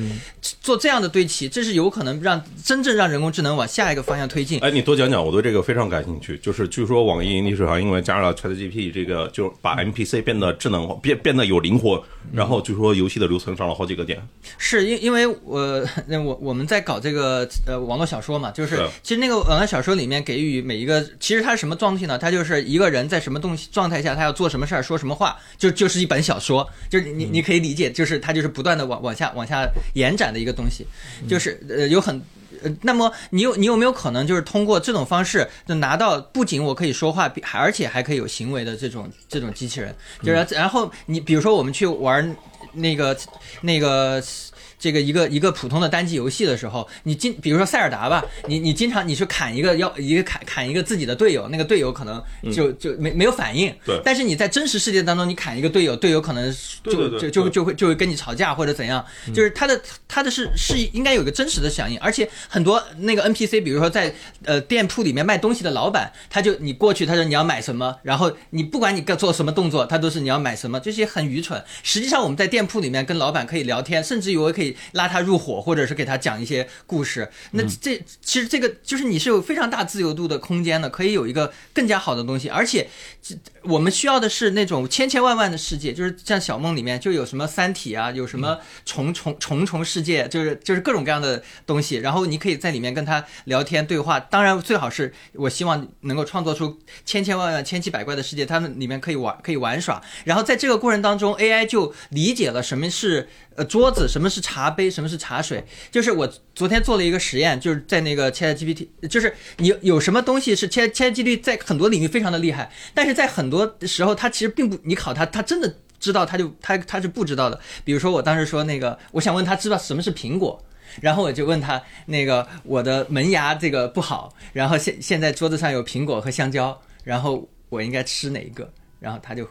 做这样的对齐，这是有可能让真正让人工智能往下一个方向推进。哎，你多讲讲，我对这个非常感兴趣。就是据说网易逆水寒因为加入了 ChatGPT 这个，就把 NPC 变得智能化，变变得有灵活，然后就说游戏的流程上了好几个点。是因因为我那我我们在搞这个呃网络小说嘛，就是是其实那个网络小说里面给予每一个，其实它是什么状态呢？它就是一个人在什么东西状态下，他要做什么事儿，说什么话，就就是一本小说，就是你你可以理解，就是它就是不断的往往下往下延展的一个东西，就是呃有很。那么你有你有没有可能就是通过这种方式，就拿到不仅我可以说话，还而且还可以有行为的这种这种机器人？就是然后你比如说我们去玩那个那个。这个一个一个普通的单机游戏的时候，你经比如说塞尔达吧，你你经常你去砍一个要一个砍砍一个自己的队友，那个队友可能就就没没有反应。对。但是你在真实世界当中，你砍一个队友，队友可能就就就就会就会跟你吵架或者怎样，就是他的他的是是应该有一个真实的响应，而且很多那个 NPC，比如说在呃店铺里面卖东西的老板，他就你过去，他说你要买什么，然后你不管你干做什么动作，他都是你要买什么，这些很愚蠢。实际上我们在店铺里面跟老板可以聊天，甚至于我可以拉他入伙，或者是给他讲一些故事。那这其实这个就是你是有非常大自由度的空间的，可以有一个更加好的东西，而且这我们需要的是那种千千万万的世界，就是像小梦里面就有什么三体啊，有什么重重重重世界，就是就是各种各样的东西，然后你可以在里面跟他聊天对话。当然，最好是我希望能够创作出千千万万、千奇百怪的世界，他们里面可以玩可以玩耍。然后在这个过程当中，AI 就理解了什么是呃桌子，什么是茶茶杯，什么是茶水。就是我昨天做了一个实验，就是在那个 ChatGPT，就是你有什么东西是 Chat ChatGPT 在很多领域非常的厉害，但是在很多时候它其实并不，你考它，它真的知道，它就它它是不知道的。比如说我当时说那个，我想问他知道什么是苹果。然后我就问他，那个我的门牙这个不好，然后现现在桌子上有苹果和香蕉，然后我应该吃哪一个？然后他就，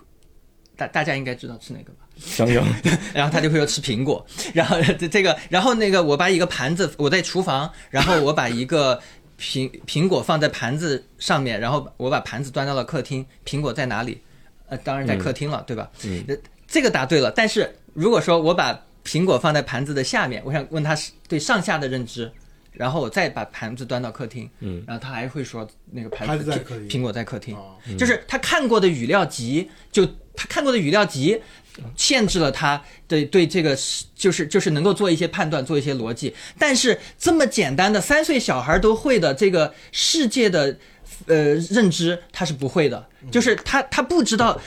大大家应该知道吃哪个吧？香蕉，然后他就会说吃苹果，然后 这这个，然后那个我把一个盘子，我在厨房，然后我把一个苹苹果放在盘子上面，然后我把盘子端到了客厅，苹果在哪里？呃，当然在客厅了，对吧？这个答对了。但是如果说我把苹果放在盘子的下面，我想问他是对上下的认知，然后我再把盘子端到客厅，嗯，然后他还会说那个盘盘子子在客厅。苹果在客厅，啊，就是他看过的语料集，就他看过的语料集，限制了他的对这个就是就是能够做一些判断，做一些逻辑。但是这么简单的三岁小孩都会的这个世界的呃认知，他是不会的，就是他他不知道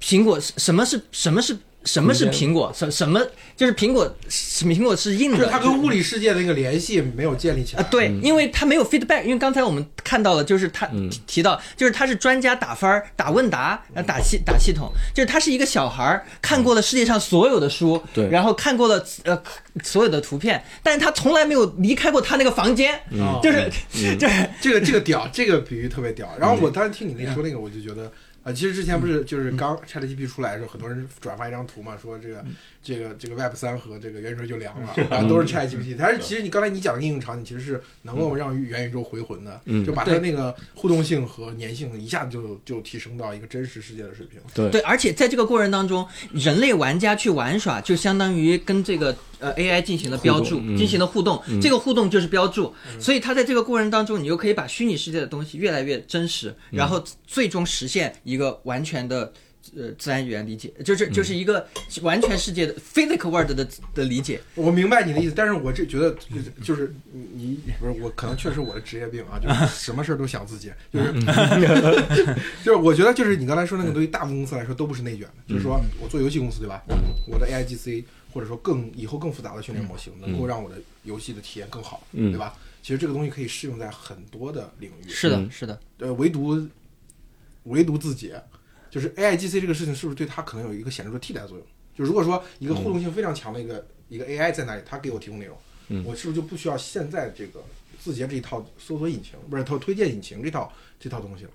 苹果什么是什么是。什么是苹果？什什么就是苹果？苹果是硬的，就是它跟物理世界的一个联系没有建立起来。啊，对，因为它没有 feedback，因为刚才我们看到了，就是他嗯提提到，就是他是专家打分儿、打问答、呃打系打系统，就是他是一个小孩儿，看过了世界上所有的书，对然后看过了呃所有的图片，但是他从来没有离开过他那个房间，嗯就是 就是这个这个屌，这个比喻特别屌。然嗯后我当时听你那说那个，我就觉得。啊，其实之前不是就是刚 ChatGPT 出来的时候，很多人转发一张图嘛，说这个嗯这个这个 Web 三和这个元宇宙就凉了，然后都是 ChatGPT。但是其实你刚才你讲的应用场景，其实是能够让元宇宙回魂的，嗯。就把它那个互动性和粘性一下子就就提升到一个真实世界的水平。对。对，而且在这个过程当中，人类玩家去玩耍，就相当于跟这个呃 AI 进行了标注，嗯。进行了互动。这个互动就是标注，所以它在这个过程当中，你就可以把虚拟世界的东西越来越真实，然后最终实现一个完全的。呃，自然语言理解就是就是一个完全世界的 physical world 的的理解，我明白你的意思，但是我这觉得就是就是你你不是我可能确实我的职业病啊，就是什么事儿都想自己，就是 就是我觉得就是你刚才说那个东西，大部分公司来说都不是内卷的，就是说我做游戏公司对吧？我的 AIGC 或者说更以后更复杂的训练模型，能够让我的游戏的体验更好，嗯。对吧？其实这个东西可以适用在很多的领域，是的，嗯。是的，呃，唯独唯独字节，就是 AIGC 这个事情是不是对它可能有一个显著的替代作用？就如果说一个互动性非常强的一个、一个 AI 在那里，它给我提供内容，嗯我是不是就不需要现在这个字节这一套搜索引擎，不是它推荐引擎这套这套东西了？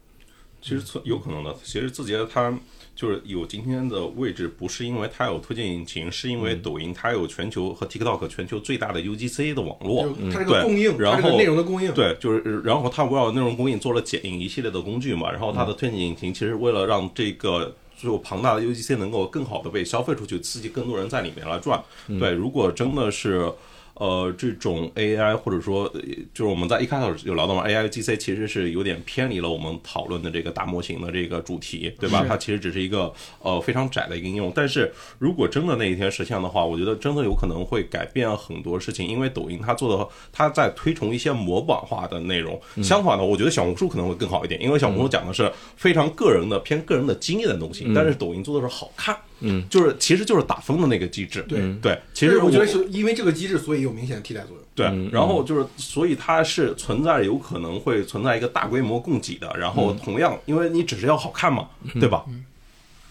其实存有可能的。其实字节它就是有今天的位置，不是因为它有推荐引擎，是因为抖音它有全球和 TikTok 全球最大的 UGC 的网络。它这个供应，然它这个后内容的供应，对，就是然后它围绕内容供应做了剪映一系列的工具嘛，然后它的推荐引擎其实为了让这个。就庞大的 UGC 能够更好的被消费出去，刺激更多人在里面来赚。对，如果真的是呃这种 AI 或者说呃就是我们在一开始有聊到嘛，AI GC 其实是有点偏离了我们讨论的这个大模型的这个主题，对吧？它其实只是一个呃非常窄的一个应用。但是如果真的那一天实现的话，我觉得真的有可能会改变很多事情，因为抖音它做的它在推崇一些模板化的内容。相反的，我觉得小红书可能会更好一点，因为小红书讲的是非常个人的偏个人的经验的东西，但是抖音做的是好看。嗯，就是其实就是打风的那个机制。对对，其实其实我觉得是因为这个机制，所以有明显的替代作用。对嗯，然后就是，所以它是存在有可能会存在一个大规模供给的，然后同样，因为你只是要好看嘛，对吧？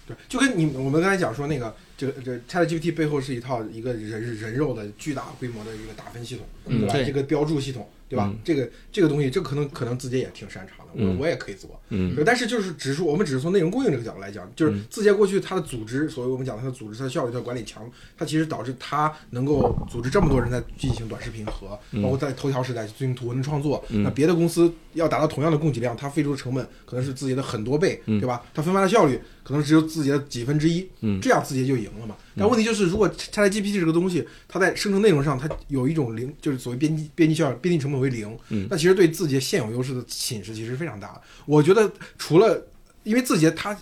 对，就跟你我们刚才讲说那个这个这 ChatGPT 背后是一套一个人人肉的巨大规模的一个打分系统，嗯对吧？对这个标注系统，对吧？嗯这个这个东西，这可能可能字节也挺擅长的，我嗯我也可以做。嗯但是就是只是，我们只是从内容供应这个角度来讲，就是字节过去它的组织，所谓我们讲它的组织、它的效率、它的管理强，它其实导致它能够组织这么多人在进行短视频和，包括在头条时代进行图文创作。那别的公司要达到同样的供给量，它付出的成本可能是字节的很多倍，对吧？它分发的效率可能只有字节的几分之一，这样字节就赢了嘛。但问题就是，如果 ChatGPT 这个东西，它在生成内容上，它有一种零，就是所谓编辑编辑效编辑成本为零，那其实对字节现有优势的侵蚀其实非常大的。我觉得除了因为字节它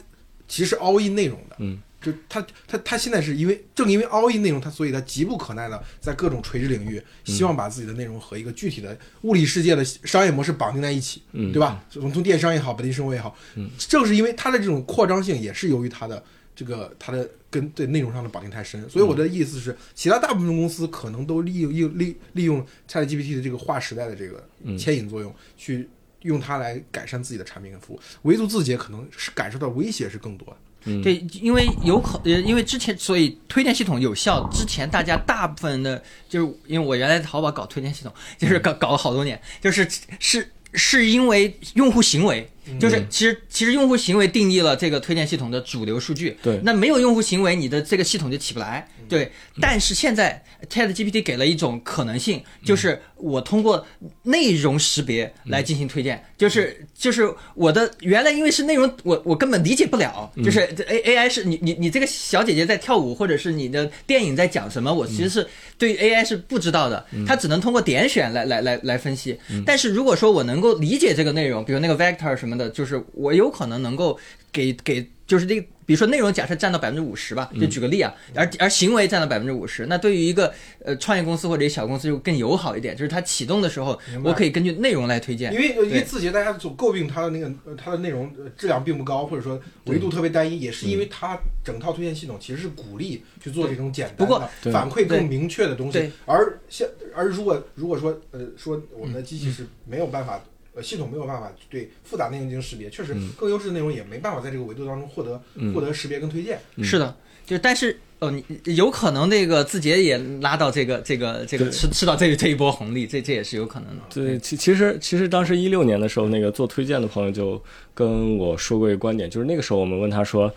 其实是 all in 内容的，嗯，就它它它现在是因为正因为 all in 内容，它所以它急不可耐的在各种垂直领域，希望把自己的内容和一个具体的物理世界的商业模式绑定在一起，嗯对吧？从从电商也好，本地生活也好，嗯，正是因为它的这种扩张性，也是由于它的这个它的跟对内容上的绑定太深，所以我的意思是，其他大部分公司可能都利用利利利用 ChatGPT 的这个划时代的这个嗯。牵引作用，去用它来改善自己的产品跟服务，唯独字节可能是感受到威胁是更多的。嗯。对，因为有可呃，因为之前所以推荐系统有效，之前大家大部分的，就是因为我原来淘宝搞推荐系统，就是搞搞了好多年，就是是是因为用户行为，就是其实其实用户行为定义了这个推荐系统的主流数据。对那没有用户行为，你的这个系统就起不来。对，但是现在 Chat GPT 给了一种可能性，就是我通过内容识别来进行推荐，就是就是我的原来因为是内容，我我根本理解不了，就是这 A A I 是你你你这个小姐姐在跳舞，或者是你的电影在讲什么，我其实是对 AI 是不知道的，它只能通过点选来来来来分析。但是如果说我能够理解这个内容，比如那个 vector 什么的，就是我有可能能够给给就是这个。比如说内容假设占到百分之五十吧，就举个例啊，而而行为占到百分之五十，那对于一个呃创业公司或者一小公司就更友好一点，就是它启动的时候我可以根据内容来推荐因。为因为字节大家总诟病它的那个呃它的内容呃质量并不高，或者说维度特别单一，也是因为它整套推荐系统其实是鼓励去做这种简单不过的反馈更明确的东西，而像而如果如果说呃说我们的机器是没有办法。呃，系统没有办法对复杂内容进行识别，确实嗯更优质的内容也没办法在这个维度当中获得嗯获得识别跟推荐。是的，就但是哦，你有可能那个字节也拉到这个这个这个吃吃到这这一波红利，这这也是有可能的。对，其其实其实当时一六年的时候，那个做推荐的朋友就跟我说过一个观点，就是那个时候我们问他说，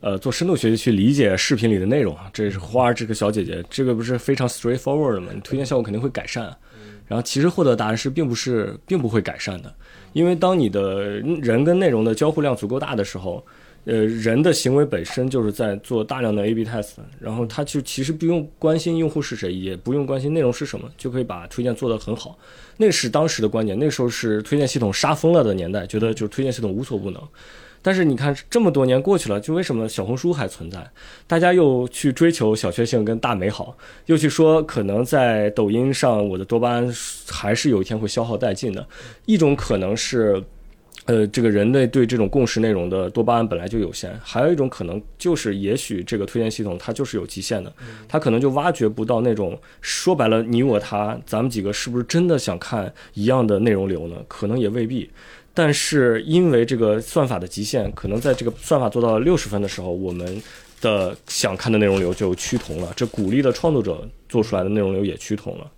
呃，做深度学习去理解视频里的内容啊，这是花儿这个小姐姐，这个不是非常 straightforward 的吗？你推荐效果肯定会改善。然后其实获得答案是并不是并不会改善的，因为当你的人跟内容的交互量足够大的时候，呃，人的行为本身就是在做大量的 A/B test，然后他就其实不用关心用户是谁，也不用关心内容是什么，就可以把推荐做得很好。那是当时的观点，那时候是推荐系统杀疯了的年代，觉得就是推荐系统无所不能。但是你看，这么多年过去了，就为什么小红书还存在？大家又去追求小确幸跟大美好，又去说可能在抖音上我的多巴胺还是有一天会消耗殆尽的。一种可能是。呃，这个人类对这种共识内容的多巴胺本来就有限，还有一种可能就是，也许这个推荐系统它就是有极限的，它可能就挖掘不到那种说白了，你我他，咱们几个是不是真的想看一样的内容流呢？可能也未必。但是因为这个算法的极限，可能在这个算法做到六十分的时候，我们的想看的内容流就趋同了，这鼓励的创作者做出来的内容流也趋同了。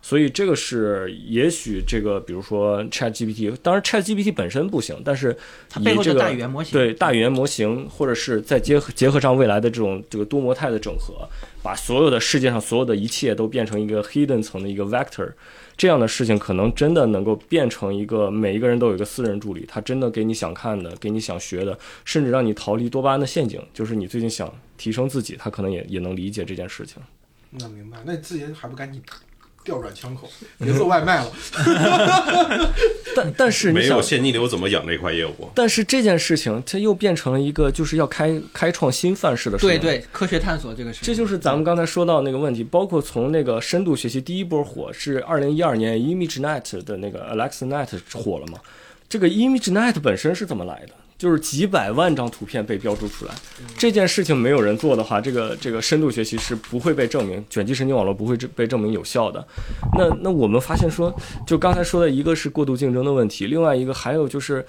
所以这个是，也许这个，比如说 Chat GPT，当然 Chat GPT 本身不行，但是它背后的以这个大语言模型，对大语言模型，或者是再结合结合上未来的这种这个多模态的整合，把所有的世界上所有的一切都变成一个 hidden 层的一个 vector，这样的事情可能真的能够变成一个每一个人都有一个私人助理，他真的给你想看的，给你想学的，甚至让你逃离多巴胺的陷阱，就是你最近想提升自己，他可能也也能理解这件事情。那明白，那自己还不赶紧调转枪口，别做外卖了。但但是你没有，现金流怎么养这块业务？但是这件事情它又变成了一个就是要开开创新范式的事情。对对，科学探索这个事，这就是咱们刚才说到那个问题，包括从那个深度学习第一波火是二零一二年 ImageNet 的那个 AlexaNet 火了嘛？这个 ImageNet 本身是怎么来的？就是几百万张图片被标注出来，这件事情没有人做的话，这个这个深度学习是不会被证明，卷积神经网络不会被证明有效的。那那我们发现说，就刚才说的一个是过度竞争的问题，另外一个还有就是。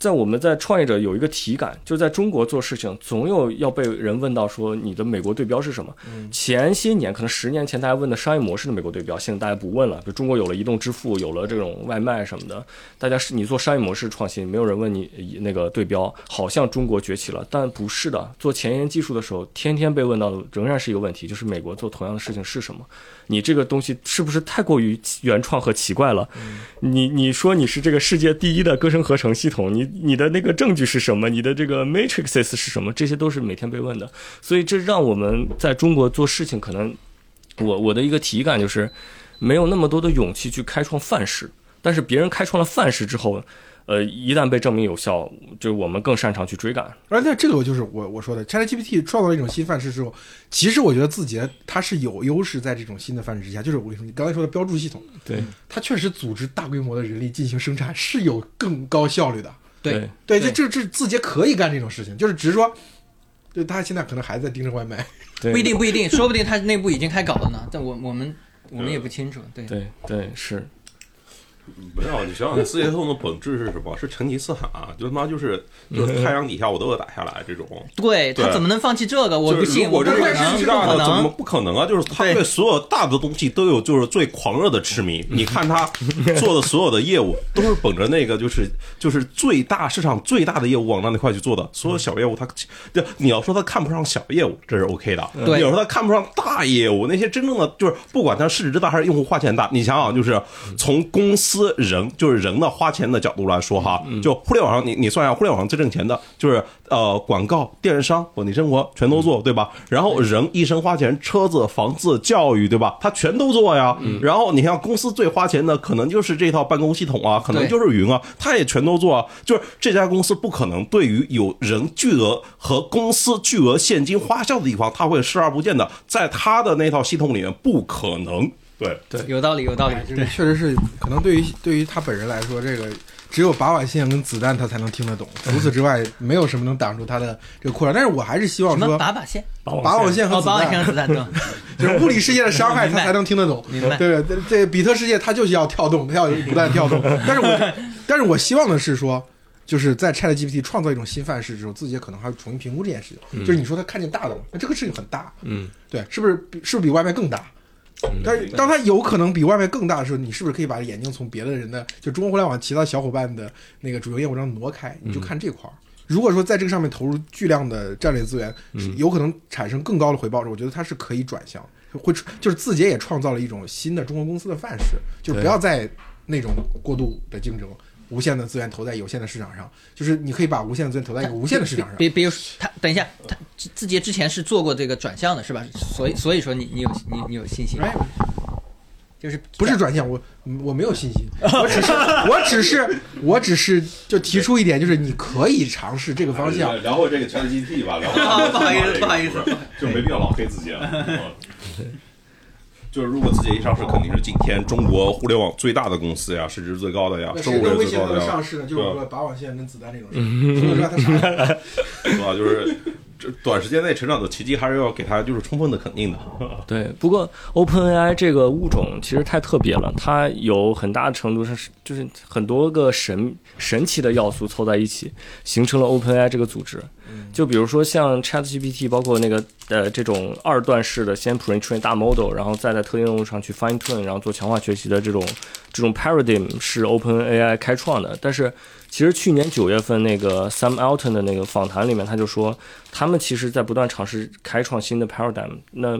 在我们在创业者有一个体感，就是在中国做事情，总有要被人问到说你的美国对标是什么。前些年可能十年前大家问的商业模式的美国对标，现在大家不问了。比如中国有了移动支付，有了这种外卖什么的，大家是你做商业模式创新，没有人问你那个对标，好像中国崛起了，但不是的。做前沿技术的时候，天天被问到的仍然是一个问题，就是美国做同样的事情是什么？你这个东西是不是太过于原创和奇怪了？你你说你是这个世界第一的歌声合成系统，你你的那个证据是什么？你的这个 matrices 是什么？这些都是每天被问的，所以这让我们在中国做事情，可能我我的一个体感就是没有那么多的勇气去开创范式，但是别人开创了范式之后。呃，一旦被证明有效，就是我们更擅长去追赶。而且这个就是我我说的，ChatGPT 创造了一种新范式之后，其实我觉得字节它是有优势在这种新的范式之下。就是我跟你说，你刚才说的标注系统，对它确实组织大规模的人力进行生产是有更高效率的。对对，这这这字节可以干这种事情，就是只是说，就他现在可能还在盯着外卖，不一定不一定，说不定他内部已经开搞了呢。但我我们我们也不清楚。对对对是。没有，你想想，字节跳动的本质是什么？是成吉思汗，就他妈就是 就是太阳底下我都要打下来这种。对他怎么能放弃这个？我不信，我不可能，巨大的怎么不可能啊？就是他对所有大的东西都有就是最狂热的痴迷。你看他做的所有的业务都是本着那个就是就是最大市场最大的业务往那那块去做的。所有小业务他就你要说他看不上小业务，这是 OK 的。对，你要说他看不上大业务，那些真正的就是不管他市值大还是用户花钱大，你想想就是从公司。人就是人的花钱的角度来说哈，就互联网上你你算一下，互联网上最挣钱的就是呃广告、电商、本地生活全都做，对吧？然后人一生花钱，车子、房子、教育，对吧？他全都做呀。然后你像公司最花钱的，可能就是这套办公系统啊，可能就是云啊，他也全都做啊。就是这家公司不可能对于有人巨额和公司巨额现金花销的地方，他会视而不见的，在他的那套系统里面不可能。对对，有道理，有道理。这个确实是，可能对于对于他本人来说，这个只有拔管线跟子弹他才能听得懂，除此之外，没有什么能挡住他的这个扩张。但是我还是希望说，拔把线、拔网线和子弹，子弹就是物理世界的伤害，他才能听得懂。明白？对对，这比特世界他就是要跳动，他要不断跳动。但是我 但是我希望的是说，就是在 ChatGPT 创造一种新范式之后，自己可能还要重新评估这件事情。就是你说他看见大的了，那这个事情很大，嗯，对，是不是？是不是比外卖更大？但是，当它有可能比外卖更大的时候，你是不是可以把眼睛从别的人的，就中国互联网其他小伙伴的那个主营业务上挪开？你就看这块儿。如果说在这个上面投入巨量的战略资源，有可能产生更高的回报时，我觉得它是可以转向，会就是字节也创造了一种新的中国公司的范式，就不要再那种过度的竞争。无限的资源投在有限的市场上，就是你可以把无限的资源投在一个无限的市场上。比比如他，等一下，他字节之前是做过这个转向的，是吧？所以所以说你你有你你有信心？就是不是转向，我我没有信心，我只是我只是我只是就提出一点，就是你可以尝试这个方向。聊过这个 ChatGPT 吧，聊 过。不好意思，不好意思，就没必要老黑字节了。就是如果字节一上市，肯定是今天中国互联网最大的公司呀，市值最高的呀，收入最高的呀。上市呢，就是说拔网线跟子弹这种事，说它啥？是吧？就是这短时间内成长的奇迹，还是要给它就是充分的肯定的。对，不过 OpenAI 这个物种其实太特别了，它有很大程度上是就是很多个神神奇的要素凑在一起，形成了 OpenAI 这个组织。就比如说像 ChatGPT，包括那个呃这种二段式的，先 pre-train 大 model，然后再在特定任务上去 fine tune，然后做强化学习的这种这种 paradigm 是 OpenAI 开创的。但是其实去年九月份那个 Sam Altman 的那个访谈里面，他就说他们其实在不断尝试开创新的 paradigm。那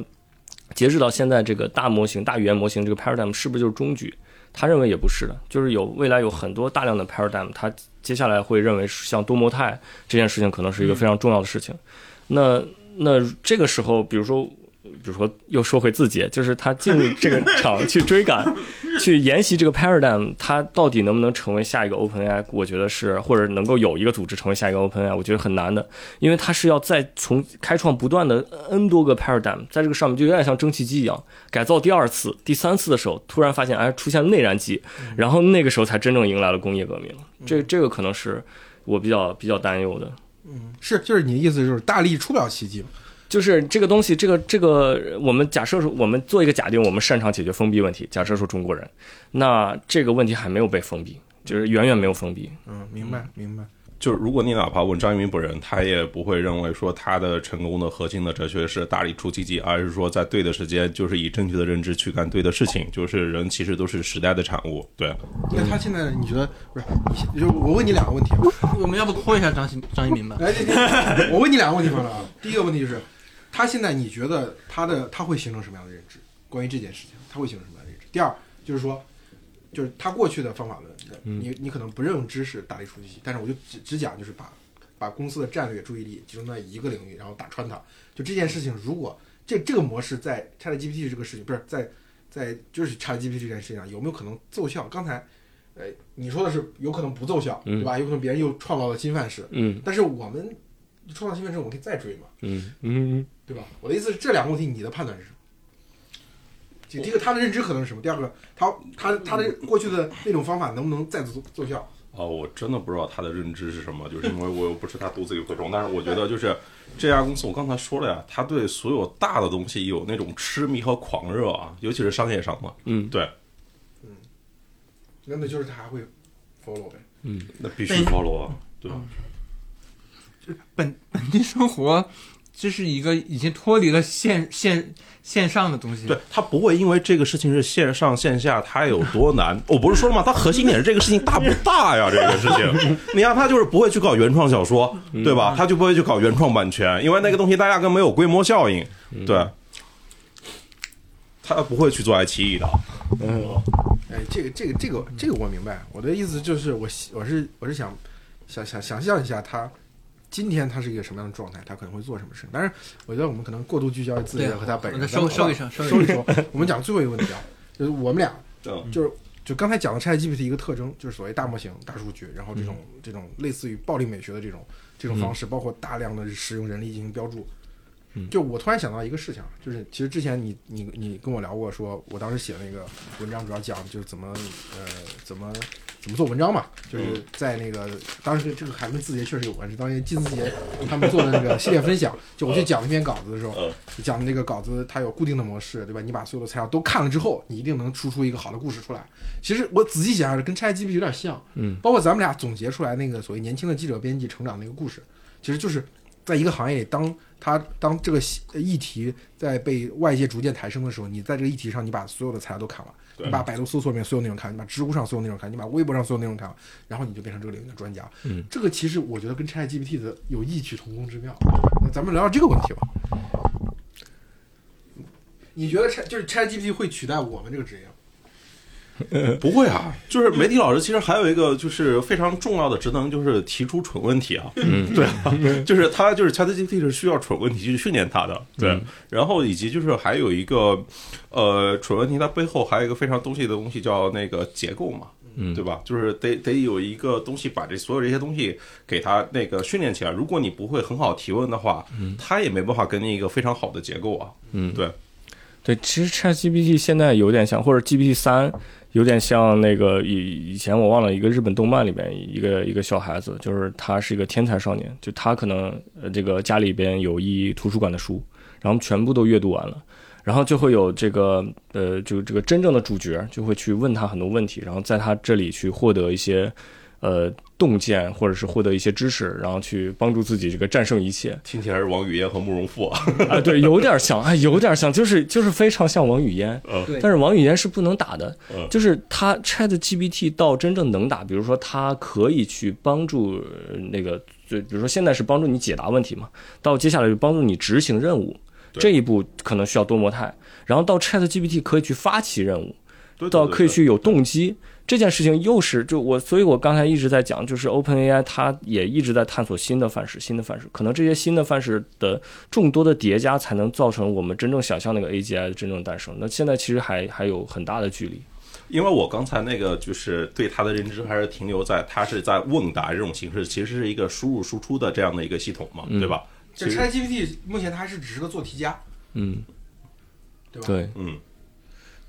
截止到现在，这个大模型、大语言模型这个 paradigm 是不是就是终局？他认为也不是的，就是有未来有很多大量的 paradigm，他接下来会认为像多模态这件事情可能是一个非常重要的事情。那那这个时候，比如说。比如说，又说回自己，就是他进入 这个场去追赶，去沿袭这个 paradigm，他到底能不能成为下一个 OpenAI？我觉得是，或者能够有一个组织成为下一个 OpenAI，我觉得很难的，因为它是要再从开创不断的 N 多个 paradigm，在这个上面就有点像蒸汽机一样，改造第二次、第三次的时候，突然发现哎出现内燃机，然后那个时候才真正迎来了工业革命。这这个可能是我比较比较担忧的。嗯，是，就是你的意思就是大力出不了奇迹。就是这个东西，这个这个，我们假设说，我们做一个假定，我们擅长解决封闭问题。假设说中国人，那这个问题还没有被封闭，就是远远没有封闭。嗯，明白明白。就是如果你哪怕问张一鸣本人，他也不会认为说他的成功的核心的哲学是大力出奇迹，而是说在对的时间，就是以正确的认知去干对的事情。就是人其实都是时代的产物，对。那他现在你觉得不是？你就我问你两个问题啊，我们要不拖一下张新张一鸣吧？来，我问你两个问题方了啊。第一个问题就是，他现在你觉得他的他会形成什么样的认知？关于这件事情，他会形成什么样的认知？第二就是说，就是他过去的方法论，你你可能不认知是大力出奇迹，但是我就只只讲就是把把公司的战略注意力集中在一个领域，然后打穿它。就这件事情，如果这这个模式在 ChatGPT 这个事情不是在在就是 ChatGPT 这件事情上有没有可能奏效？刚才。呃，你说的是有可能不奏效，对吧？有可能别人又创造了新范式，嗯但是我们创造新范式，我可以再追嘛，嗯嗯对吧？我的意思是，这两个问题你的判断是什么？就第一个，他的认知可能是什么？第二个，他他他的过去的那种方法能不能再奏奏效？哦，我真的不知道他的认知是什么，就是因为我又不是他独自一个虫，但是我觉得就是这家公司，我刚才说了呀，他对所有大的东西有那种痴迷和狂热啊，尤其是商业上嘛，嗯对，嗯那那就是他还会 follow 呗。嗯那必须 follow 啊，对吧？本 本地生活，这是一个已经脱离了线线线上的东西。对他不会因为这个事情是线上线下，它有多难。我 不是说了吗？它核心点是这个事情大不大呀？这个事情，你看他就是不会去搞原创小说，对吧？他就不会去搞原创版权，因为那个东西大压根没有规模效应，对。他不会去做爱奇艺的，嗯哎，这个这个这个这个我明白。我的意思就是我希我是我是想想想想象一下他今天他是一个什么样的状态，他可能会做什么事情。但是我觉得我们可能过度聚焦于自己对和他本人。那收收一，收收一。收。我们讲最后一个问题啊，就是我们俩嗯就是就刚才讲的 ChatGPT 一个特征，就是所谓大模型、大数据，然后这种、这种类似于暴力美学的这种这种方式，包括大量的使用人力进行标注。就我突然想到一个事情啊，就是其实之前你你你跟我聊过说，我当时写那个文章主要讲就是怎么呃怎么怎么做文章嘛，就是在那个当时这个还跟字节确实有关，系当年金字节他们做的那个系列分享，就我去讲那篇稿子的时候，讲的那个稿子它有固定的模式，对吧？你把所有的材料都看了之后，你一定能输出一个好的故事出来。其实我仔细想想，跟 ChatGPT 有点像，嗯，包括咱们俩总结出来那个所谓年轻的记者编辑成长那个故事，其实就是在一个行业里，当他当这个议题在被外界逐渐抬升的时候，你在这个议题上，你把所有的材料都看了，你把百度搜索里面所有内容看，你把知乎上所有内容看，你把微博上所有内容看了，然后你就变成这个领域的专家。嗯，这个其实我觉得跟 ChatGPT 的有异曲同工之妙。那咱们聊聊这个问题吧。你觉得 Chat 就是 ChatGPT 会取代我们这个职业吗？不会啊，就是媒体老师其实还有一个就是非常重要的职能，就是提出蠢问题啊。嗯，对啊，就是他就是 ChatGPT 是需要蠢问题去训练他的，对。然后以及就是还有一个呃蠢问题，它背后还有一个非常东西的东西叫那个结构嘛。嗯对吧？就是得得有一个东西把这所有这些东西给它那个训练起来。如果你不会很好提问的话，它也没办法给你一个非常好的结构啊。嗯，对，对，其实 ChatGPT 现在有点像，或者 GPT 三有点像那个以以前我忘了一个日本动漫里面一个一个小孩子，就是他是一个天才少年，就他可能呃这个家里边有一图书馆的书，然后全部都阅读完了。然后就会有这个呃，就这个真正的主角就会去问他很多问题，然后在他这里去获得一些呃洞见，或者是获得一些知识，然后去帮助自己这个战胜一切。听起来是王语嫣和慕容复啊。啊，对，有点像，哎，有点像，就是就是非常像王语嫣，嗯对但是王语嫣是不能打的嗯，就是他 Chat GPT 到真正能打，比如说他可以去帮助呃那个，就比如说现在是帮助你解答问题嘛，到接下来就帮助你执行任务，这一步可能需要多模态，然后到 Chat GPT 可以去发起任务，对对到可以去有动机。这件事情又是就我，所以我刚才一直在讲，就是 OpenAI 它也一直在探索新的范式，新的范式，可能这些新的范式的众多的叠加，才能造成我们真正想象那个 AGI 的真正诞生。那现在其实还还有很大的距离。因为我刚才那个就是对它的认知还是停留在它是在问答这种形式，其实是一个输入输出的这样的一个系统嘛，对吧？就 ChatGPT 目前它还是只是个做题家，嗯，对吧？对嗯，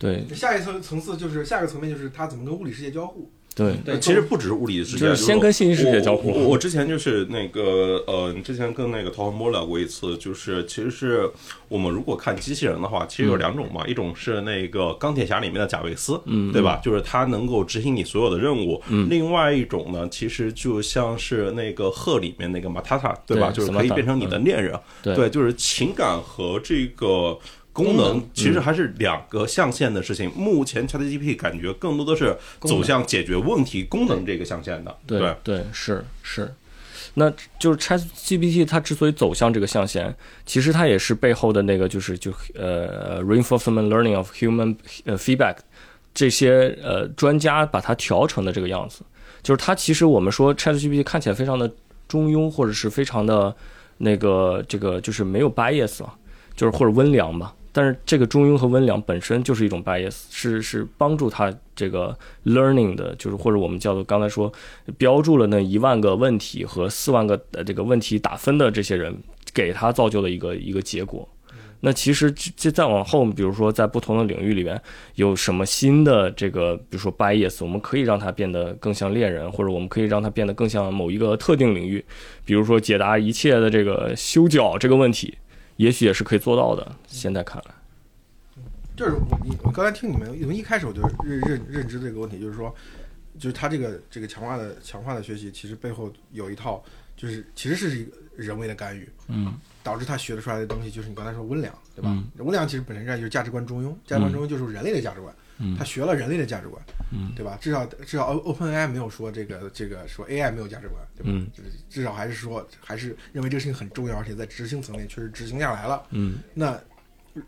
对，下一层层次就是下一个层面就是它怎么跟物理世界交互。对，对，其实不只是物理世界，就是先跟信息世界交互我我我之前就是那个呃，之前跟那个陶文波聊过一次，就是其实是我们如果看机器人的话，其实有两种嘛，一种是那个钢铁侠里面的贾维斯，嗯对吧？就是他能够执行你所有的任务。嗯，另外一种呢，其实就像是那个鹤里面那个马塔塔，对吧？对就是可以变成你的恋人。对对，就是情感和这个。功能其实还是两个象限的事情。目前 ChatGPT 感觉更多的是走向解决问题功能这个象限的。对对对，是是。那就是 ChatGPT 它之所以走向这个象限，其实它也是背后的那个就是就呃 reinforcement learning of human 呃 feedback 这些呃专家把它调成的这个样子。就是它其实我们说 ChatGPT 看起来非常的中庸，或者是非常的那个这个就是没有 bias 啊，就是或者温良吧。但是这个中庸和温良本身就是一种 bias，是是帮助他这个 learning 的，就是或者我们叫做刚才说标注了那一万个问题和四万个呃这个问题打分的这些人给他造就的一个一个结果。那其实这再往后，比如说在不同的领域里面有什么新的这个，比如说 bias，我们可以让它变得更像猎人，或者我们可以让它变得更像某一个特定领域，比如说解答一切的这个修脚这个问题。也许也是可以做到的。现在看来，就是我你我刚才听你们，你们一开始我就认认认知这个问题，就是说，就是他这个这个强化的强化的学习，其实背后有一套，就是其实是一个人为的干预，嗯，导致他学得出来的东西，就是你刚才说温良，对吧？嗯温良其实本身上就是价值观中庸，价值观中庸就是人类的价值观，嗯他学了人类的价值观，嗯对吧？至少至少 OpenAI 没有说这个这个说 AI 没有价值观，对吧？嗯至至少还是说还是认为这个事情很重要，而且在执行层面确实执行下来了。嗯那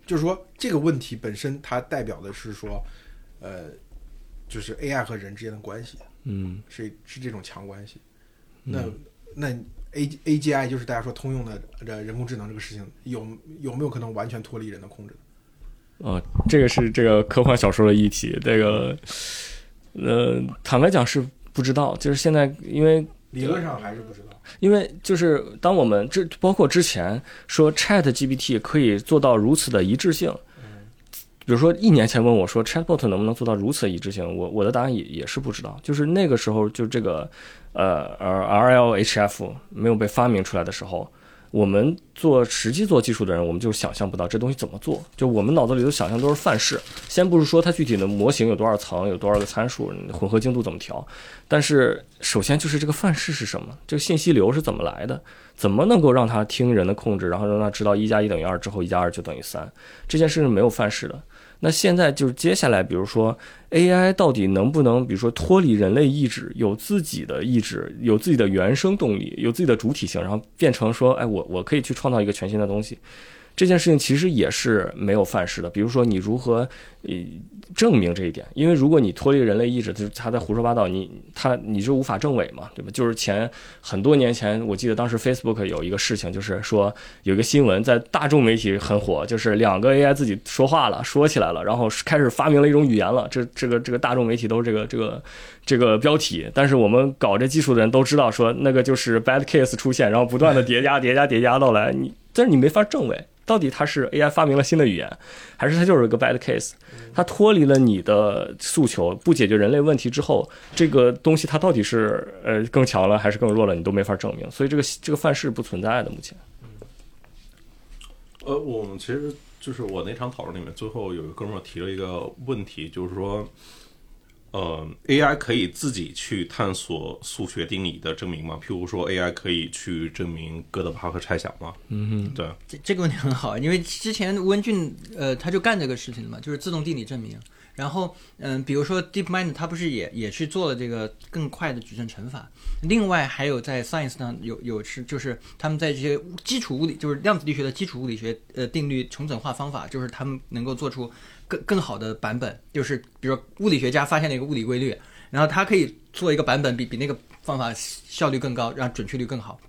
就是说这个问题本身它代表的是说，呃，就是 AI 和人之间的关系嗯是是这种强关系。那那 A AGI 就是大家说通用的这人工智能这个事情，有有没有可能完全脱离人的控制？哦，这个是这个科幻小说的议题。这个，呃，坦白讲是不知道，就是现在因为理论上还是不知道。因为就是当我们这包括之前说 Chat GPT 可以做到如此的一致性，比如说一年前问我说 Chatbot 能不能做到如此一致性，我我的答案也也是不知道。就是那个时候就这个呃 R RLHF 没有被发明出来的时候，我们做实际做技术的人，我们就想象不到这东西怎么做。就我们脑子里的想象都是范式，先不是说它具体的模型有多少层，有多少个参数，混合精度怎么调，但是首先就是这个范式是什么，这个信息流是怎么来的，怎么能够让它听人的控制，然后让它知道一加一等于二之后一加二就等于三，这件事是没有范式的。那现在就是接下来，比如说 AI 到底能不能，比如说脱离人类意志，有自己的意志，有自己的原生动力，有自己的主体性，然后变成说，哎，我我可以去创造一个全新的东西。这件事情其实也是没有范式的。比如说，你如何呃证明这一点？因为如果你脱离人类意志，就是他在胡说八道，你他你就无法证伪嘛，对吧？就是前很多年前，我记得当时 Facebook 有一个事情，就是说有一个新闻在大众媒体很火，就是两个 AI 自己说话了，说起来了，然后开始发明了一种语言了。这这个这个大众媒体都是这个这个这个标题，但是我们搞这技术的人都知道，说那个就是 bad case 出现，然后不断的叠加叠加叠加到来，你但是你没法证伪。到底它是 AI 发明了新的语言，还是它就是一个 bad case？它脱离了你的诉求，不解决人类问题之后，这个东西它到底是呃更强了还是更弱了，你都没法证明。所以这个这个范式不存在的，目前。呃，我们其实就是我那场讨论里面，最后有一个哥们儿提了一个问题，就是说，呃，AI 可以自己去探索数学定理的证明吗？譬如说，AI 可以去证明哥德巴赫猜想吗？嗯哼，对，这这个问题很好，因为之前吴文俊呃他就干这个事情的嘛，就是自动定理证明。然后嗯，比如说 DeepMind 它不是也也去做了这个更快的矩阵乘法。另外还有在 Science 上有有是就是他们在这些基础物理就是量子力学的基础物理学呃定律重整化方法，就是他们能够做出更更好的版本。就是比如说物理学家发现了一个物理规律，然后他可以做一个版本比比那个方法效率更高，让准确率更好。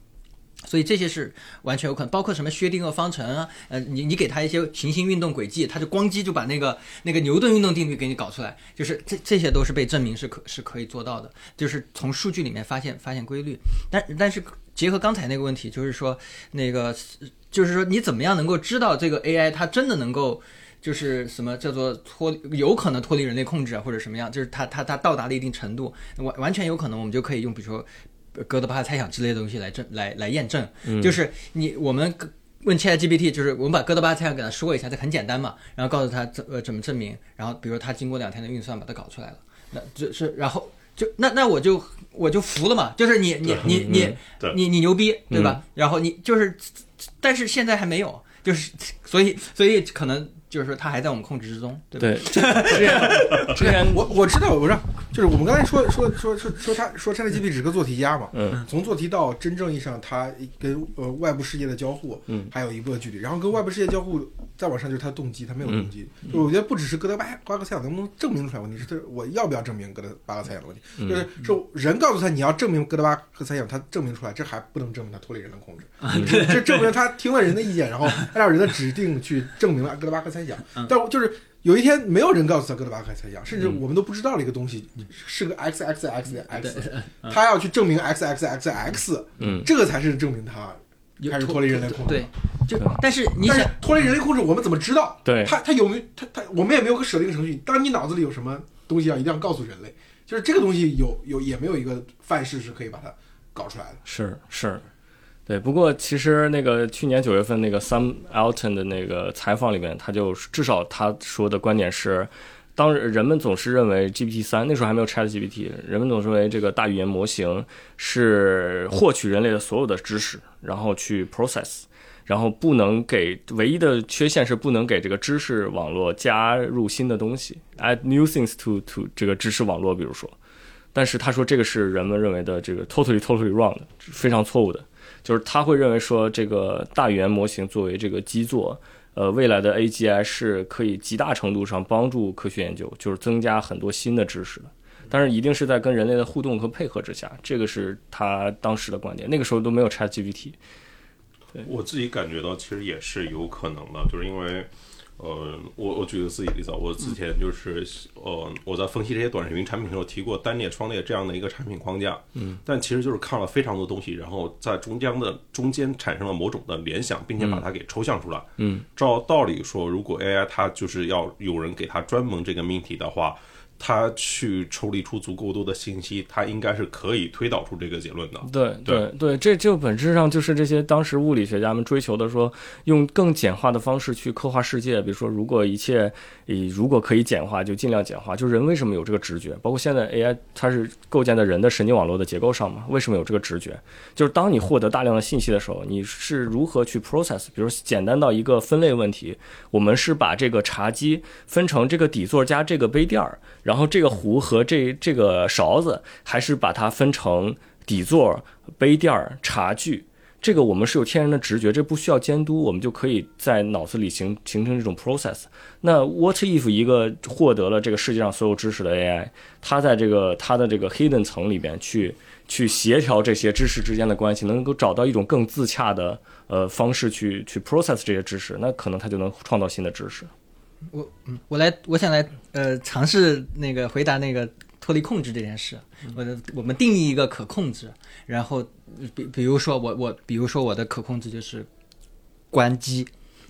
所以这些是完全有可能，包括什么薛定谔方程啊，呃，你你给他一些行星运动轨迹，他就咣叽就把那个那个牛顿运动定律给你搞出来，就是这这些都是被证明是可是可以做到的，就是从数据里面发现发现规律。但但是结合刚才那个问题，就是说那个就是说你怎么样能够知道这个 AI 它真的能够就是什么叫做脱有可能脱离人类控制啊，或者什么样，就是它它它到达了一定程度，完完全有可能我们就可以用比如说呃哥德巴赫猜想之类的东西来证来来验证，就是你我们。问 ChatGPT，就是我们把哥德巴赫猜想给他说一下，这很简单嘛，然后告诉他怎呃怎么证明，然后比如他经过两天的运算把它搞出来了，那就是然后就那那我就我就服了嘛，就是你你你你你你牛逼对吧？然后你就是，但是现在还没有，就是所以所以可能就是说它还在我们控制之中，对吧？对，之前之前我我知道，我知道，就是我们刚才说说说说说他说 ChatGPT 只是个做题家嘛，嗯，从做题到真正意义上它跟呃外部世界的交互，嗯，还有一步距离，然后跟外部世界交互再往上就是它的动机，它没有动机，就是我觉得不只是哥德巴巴赫猜想能不能证明出来问题，是它我要不要证明哥德巴赫猜想的问题，就是说人告诉他你要证明哥德巴赫猜想，他证明出来，这还不能证明他脱离人的控制，这这证明他听了人的意见，然后按照人的指定去证明了哥德巴赫但我就是。有一天，没有人告诉他哥德巴赫猜想，甚至我们都不知道的一个东西是个 x x x x，他要去证明 x x x x，嗯这个才是证明他开始脱离人类控制。对，就但是你但是想，脱离人类控制，我们怎么知道？对他他有没有他他我们也没有个设定程序。当你脑子里有什么东西要一定要告诉人类，就是这个东西有有也没有一个范式是可以把它搞出来的。是是，对。不过其实那个去年九月份那个 Sam Alton 的那个采访里面，他就至少他说的观点是，当人们总是认为 GPT 三那时候还没有 Chat GPT，人们总是认为这个大语言模型是获取人类的所有的知识，然后去 process。然后不能给唯一的缺陷是不能给这个知识网络加入新的东西，add new things to to 这个知识网络，比如说，但是他说这个是人们认为的这个 totally totally wrong 的，非常错误的。就是他会认为说，这个大语言模型作为这个基座，呃，未来的 AGI 是可以极大程度上帮助科学研究，就是增加很多新的知识的。但是一定是在跟人类的互动和配合之下，这个是他当时的观点。那个时候都没有 ChatGPT，我自己感觉到其实也是有可能的，就是因为，呃，我我举个自己例子啊，我之前就是呃我在分析这些短视频产品的时候提过单列双列这样的一个产品框架，嗯，但其实就是看了非常多东西，然后在中间的中间产生了某种的联想，并且把它给抽象出来，嗯，照道理说，如果 AI 它就是要有人给它专门这个命题的话。它去抽离出足够多的信息，它应该是可以推导出这个结论的。对对对，这就本质上就是这些当时物理学家们追求的，说用更简化的方式去刻画世界。比如说，如果一切以如果可以简化，就尽量简化。就人为什么有这个直觉？包括现在 AI 它是构建在人的神经网络的结构上嘛？为什么有这个直觉？就是当你获得大量的信息的时候，你是如何去 process？比如简单到一个分类问题，我们是把这个茶几分成这个底座加这个杯垫儿。然后这个壶和这这个勺子，还是把它分成底座、杯垫、茶具。这个我们是有天然的直觉，这不需要监督，我们就可以在脑子里形形成这种 process。那 what if 一个获得了这个世界上所有知识的 AI，它在这个它的这个 hidden 层里边去去协调这些知识之间的关系，能够找到一种更自洽的呃方式去去 process 这些知识，那可能它就能创造新的知识。我嗯，我来，我想来呃尝试那个回答那个脱离控制这件事。我的我们定义一个可控制，然后比比如说我我比如说我的可控制就是关机，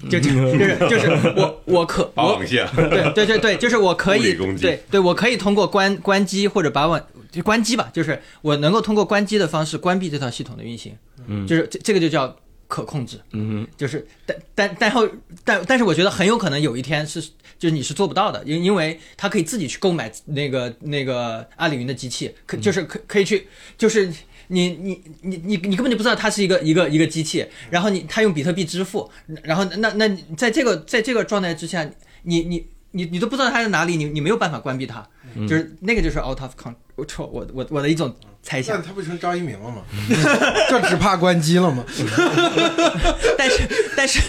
就就就是就是我 我可我对对对对，就是我可以对对，我可以通过关关机或者把网就关机吧，就是我能够通过关机的方式关闭这套系统的运行，嗯就是这这个就叫可控制。嗯就是，但但但后但但是我觉得很有可能有一天是，就是你是做不到的，因因为他可以自己去购买那个那个阿里云的机器，可就是可可以去，就是你你你你你根本就不知道它是一个一个一个机器，然后你他用比特币支付，然后那那在这个在这个状态之下，你你你你都不知道它在哪里，你你没有办法关闭它，就是那个就是 out of control，我我我的一种猜那想，他不成张一鸣了吗？就只怕关机了吗？但是但是，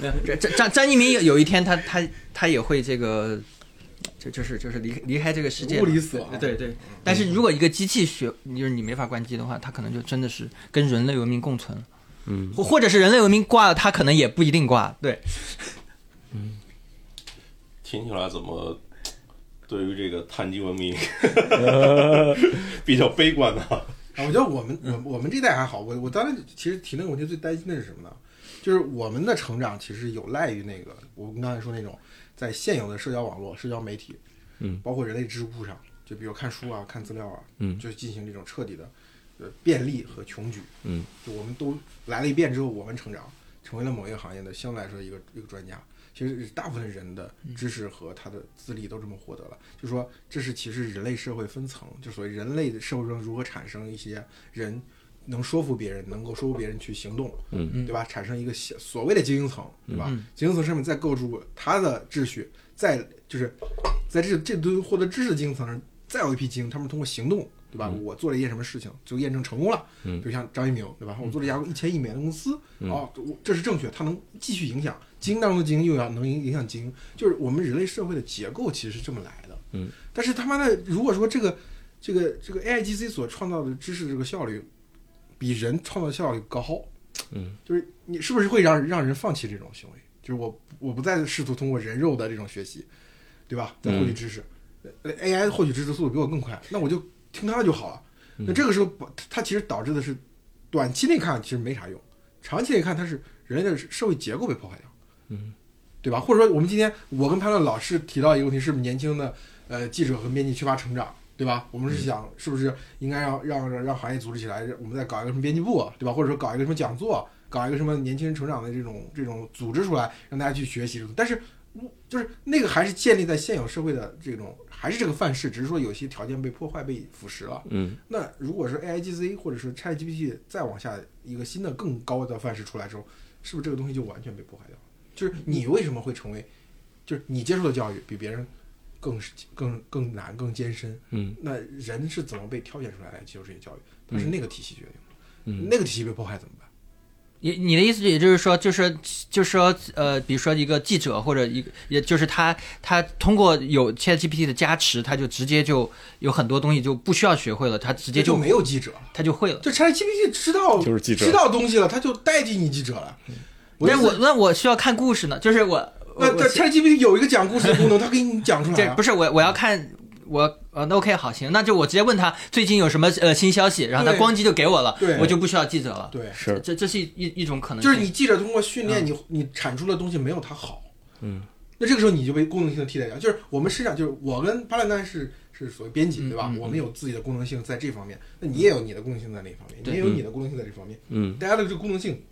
没有这这张张一鸣有有一天他他他也会这个，就就是就是离离开这个世界。嘛，物理死亡。对对。但是如果一个机器学，就是你没法关机的话，它可能就真的是跟人类文明共存了，嗯，或或者是人类文明挂了，它可能也不一定挂，对。听起来怎么对于这个碳基文明 比较悲观的？啊，我觉得我们我我们这代还好，我我当时其实提那个问题最担心的是什么呢？就是我们的成长其实有赖于那个我们刚才说那种在现有的社交网络、社交媒体，嗯，包括人类知识库上，就比如看书啊、看资料啊，嗯就进行这种彻底的呃便利和穷举，嗯，就我们都来了一遍之后，我们成长成为了某一个行业的相对来说一个一个专家。其实大部分人的知识和他的资历都这么获得了，就说这是其实人类社会分层，就所谓人类的社会中如何产生一些人能说服别人，能够说服别人去行动，嗯对吧？产生一个所谓的精英层，对吧？嗯精英层上面再构筑他的秩序，再就是在这这堆获得知识的精英层上，再有一批精英，他们通过行动，对吧？我做了一件什么事情，就验证成功了，嗯比如像张一鸣，对吧？我做了一家一千亿美元的公司，嗯哦，我这是正确，它能继续影响精英当中的精英，又要能影影响精英，就是我们人类社会的结构其实是这么来的。嗯，但是他妈的，如果说这个这个这个 AIGC 所创造的知识这个效率比人创造效率高，嗯，就是你是不是会让让人放弃这种行为？就是我我不再试图通过人肉的这种学习，对吧？再获取知识、呃 a i 获取知识速度比我更快，那我就听它的就好了。那这个时候，它它其实导致的是短期内看其实没啥用，长期内看它是人类的社会结构被破坏掉，嗯，对吧？或者说我们今天我跟潘乐老师提到一个问题，是不是年轻的呃记者和编辑缺乏成长？对吧？我们是想是不是应该让让让让行业组织起来，我们再搞一个什么编辑部，对吧？或者说搞一个什么讲座，搞一个什么年轻人成长的这种这种组织出来，让大家去学习。但是就是那个还是建立在现有社会的这种，还是这个范式，只是说有些条件被破坏、被腐蚀了。嗯那如果是 AIGC 或者是 ChatGPT 再往下一个新的更高的范式出来之后，是不是这个东西就完全被破坏掉了？就是你为什么会成为，就是你接受的教育比别人更更更难、更艰深？嗯那人是怎么被挑选出来来接受这些教育？它是那个体系决定的。嗯那个体系被破坏怎么办？你你的意思也就是说，就是就是说，呃，比如说一个记者或者一个，也就是他他通过有 ChatGPT 的加持，他就直接就有很多东西就不需要学会了，他直接这就没有记者。他就会了。就 ChatGPT 知道就是记者知道东西了，他就代替你记者了。但意思我那我需要看故事呢，就是我我那这我 ChatGPT 有一个讲故事的功能，它给你讲出来啊这不。是我我要看我呃那 OK 好行，那就我直接问他最近有什么呃新消息，然后他对咣叽就给我了对，我就不需要记者了。对，是这这是一一种可能性。就是你记者通过训练，你你产出的东西没有他好。嗯，那这个时候你就被功能性的替代掉。就是我们实际上就是我跟巴兰丹是是所谓编辑，对吧？我们有自己的功能性在这方面，那你也有你的功能性在那方面，你也有你的功能性在这方面。嗯大家的这个功能性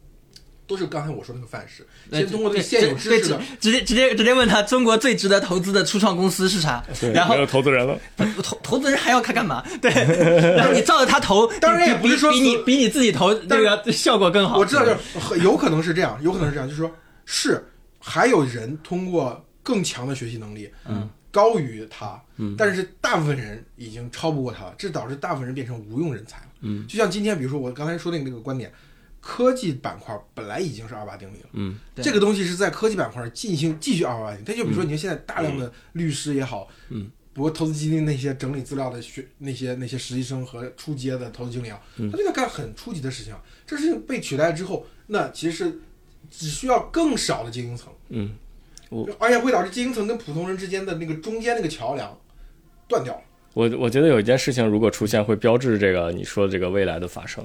都是刚才我说那个范式，先通过这个对现有知识的直直接直接直接问他中国最值得投资的初创公司是啥，对，然后没有投资人了。投投资人还要他干嘛？对，然后你照着他投，当然也不是说比你比你自己投那个效果更好。我知道，就是有可能是这样，有可能是这样，就是说，是还有人通过更强的学习能力，嗯，高于他，嗯但是大部分人已经超不过他了，这导致大部分人变成无用人才了。嗯，就像今天，比如说我刚才说的那个观点，科技板块本来已经是二八定律了。嗯这个东西是在科技板块进行继续二八定律。它就比如说，你看现在大量的律师也好，嗯，不过投资基金那些整理资料的学那些那些实习生和初阶的投资经理啊，嗯他就在干很初级的事情。这事情被取代之后，那其实是只需要更少的精英层，嗯而且会导致精英层跟普通人之间的那个中间那个桥梁断掉了。我我觉得有一件事情如果出现，会标志这个你说的这个未来的发生，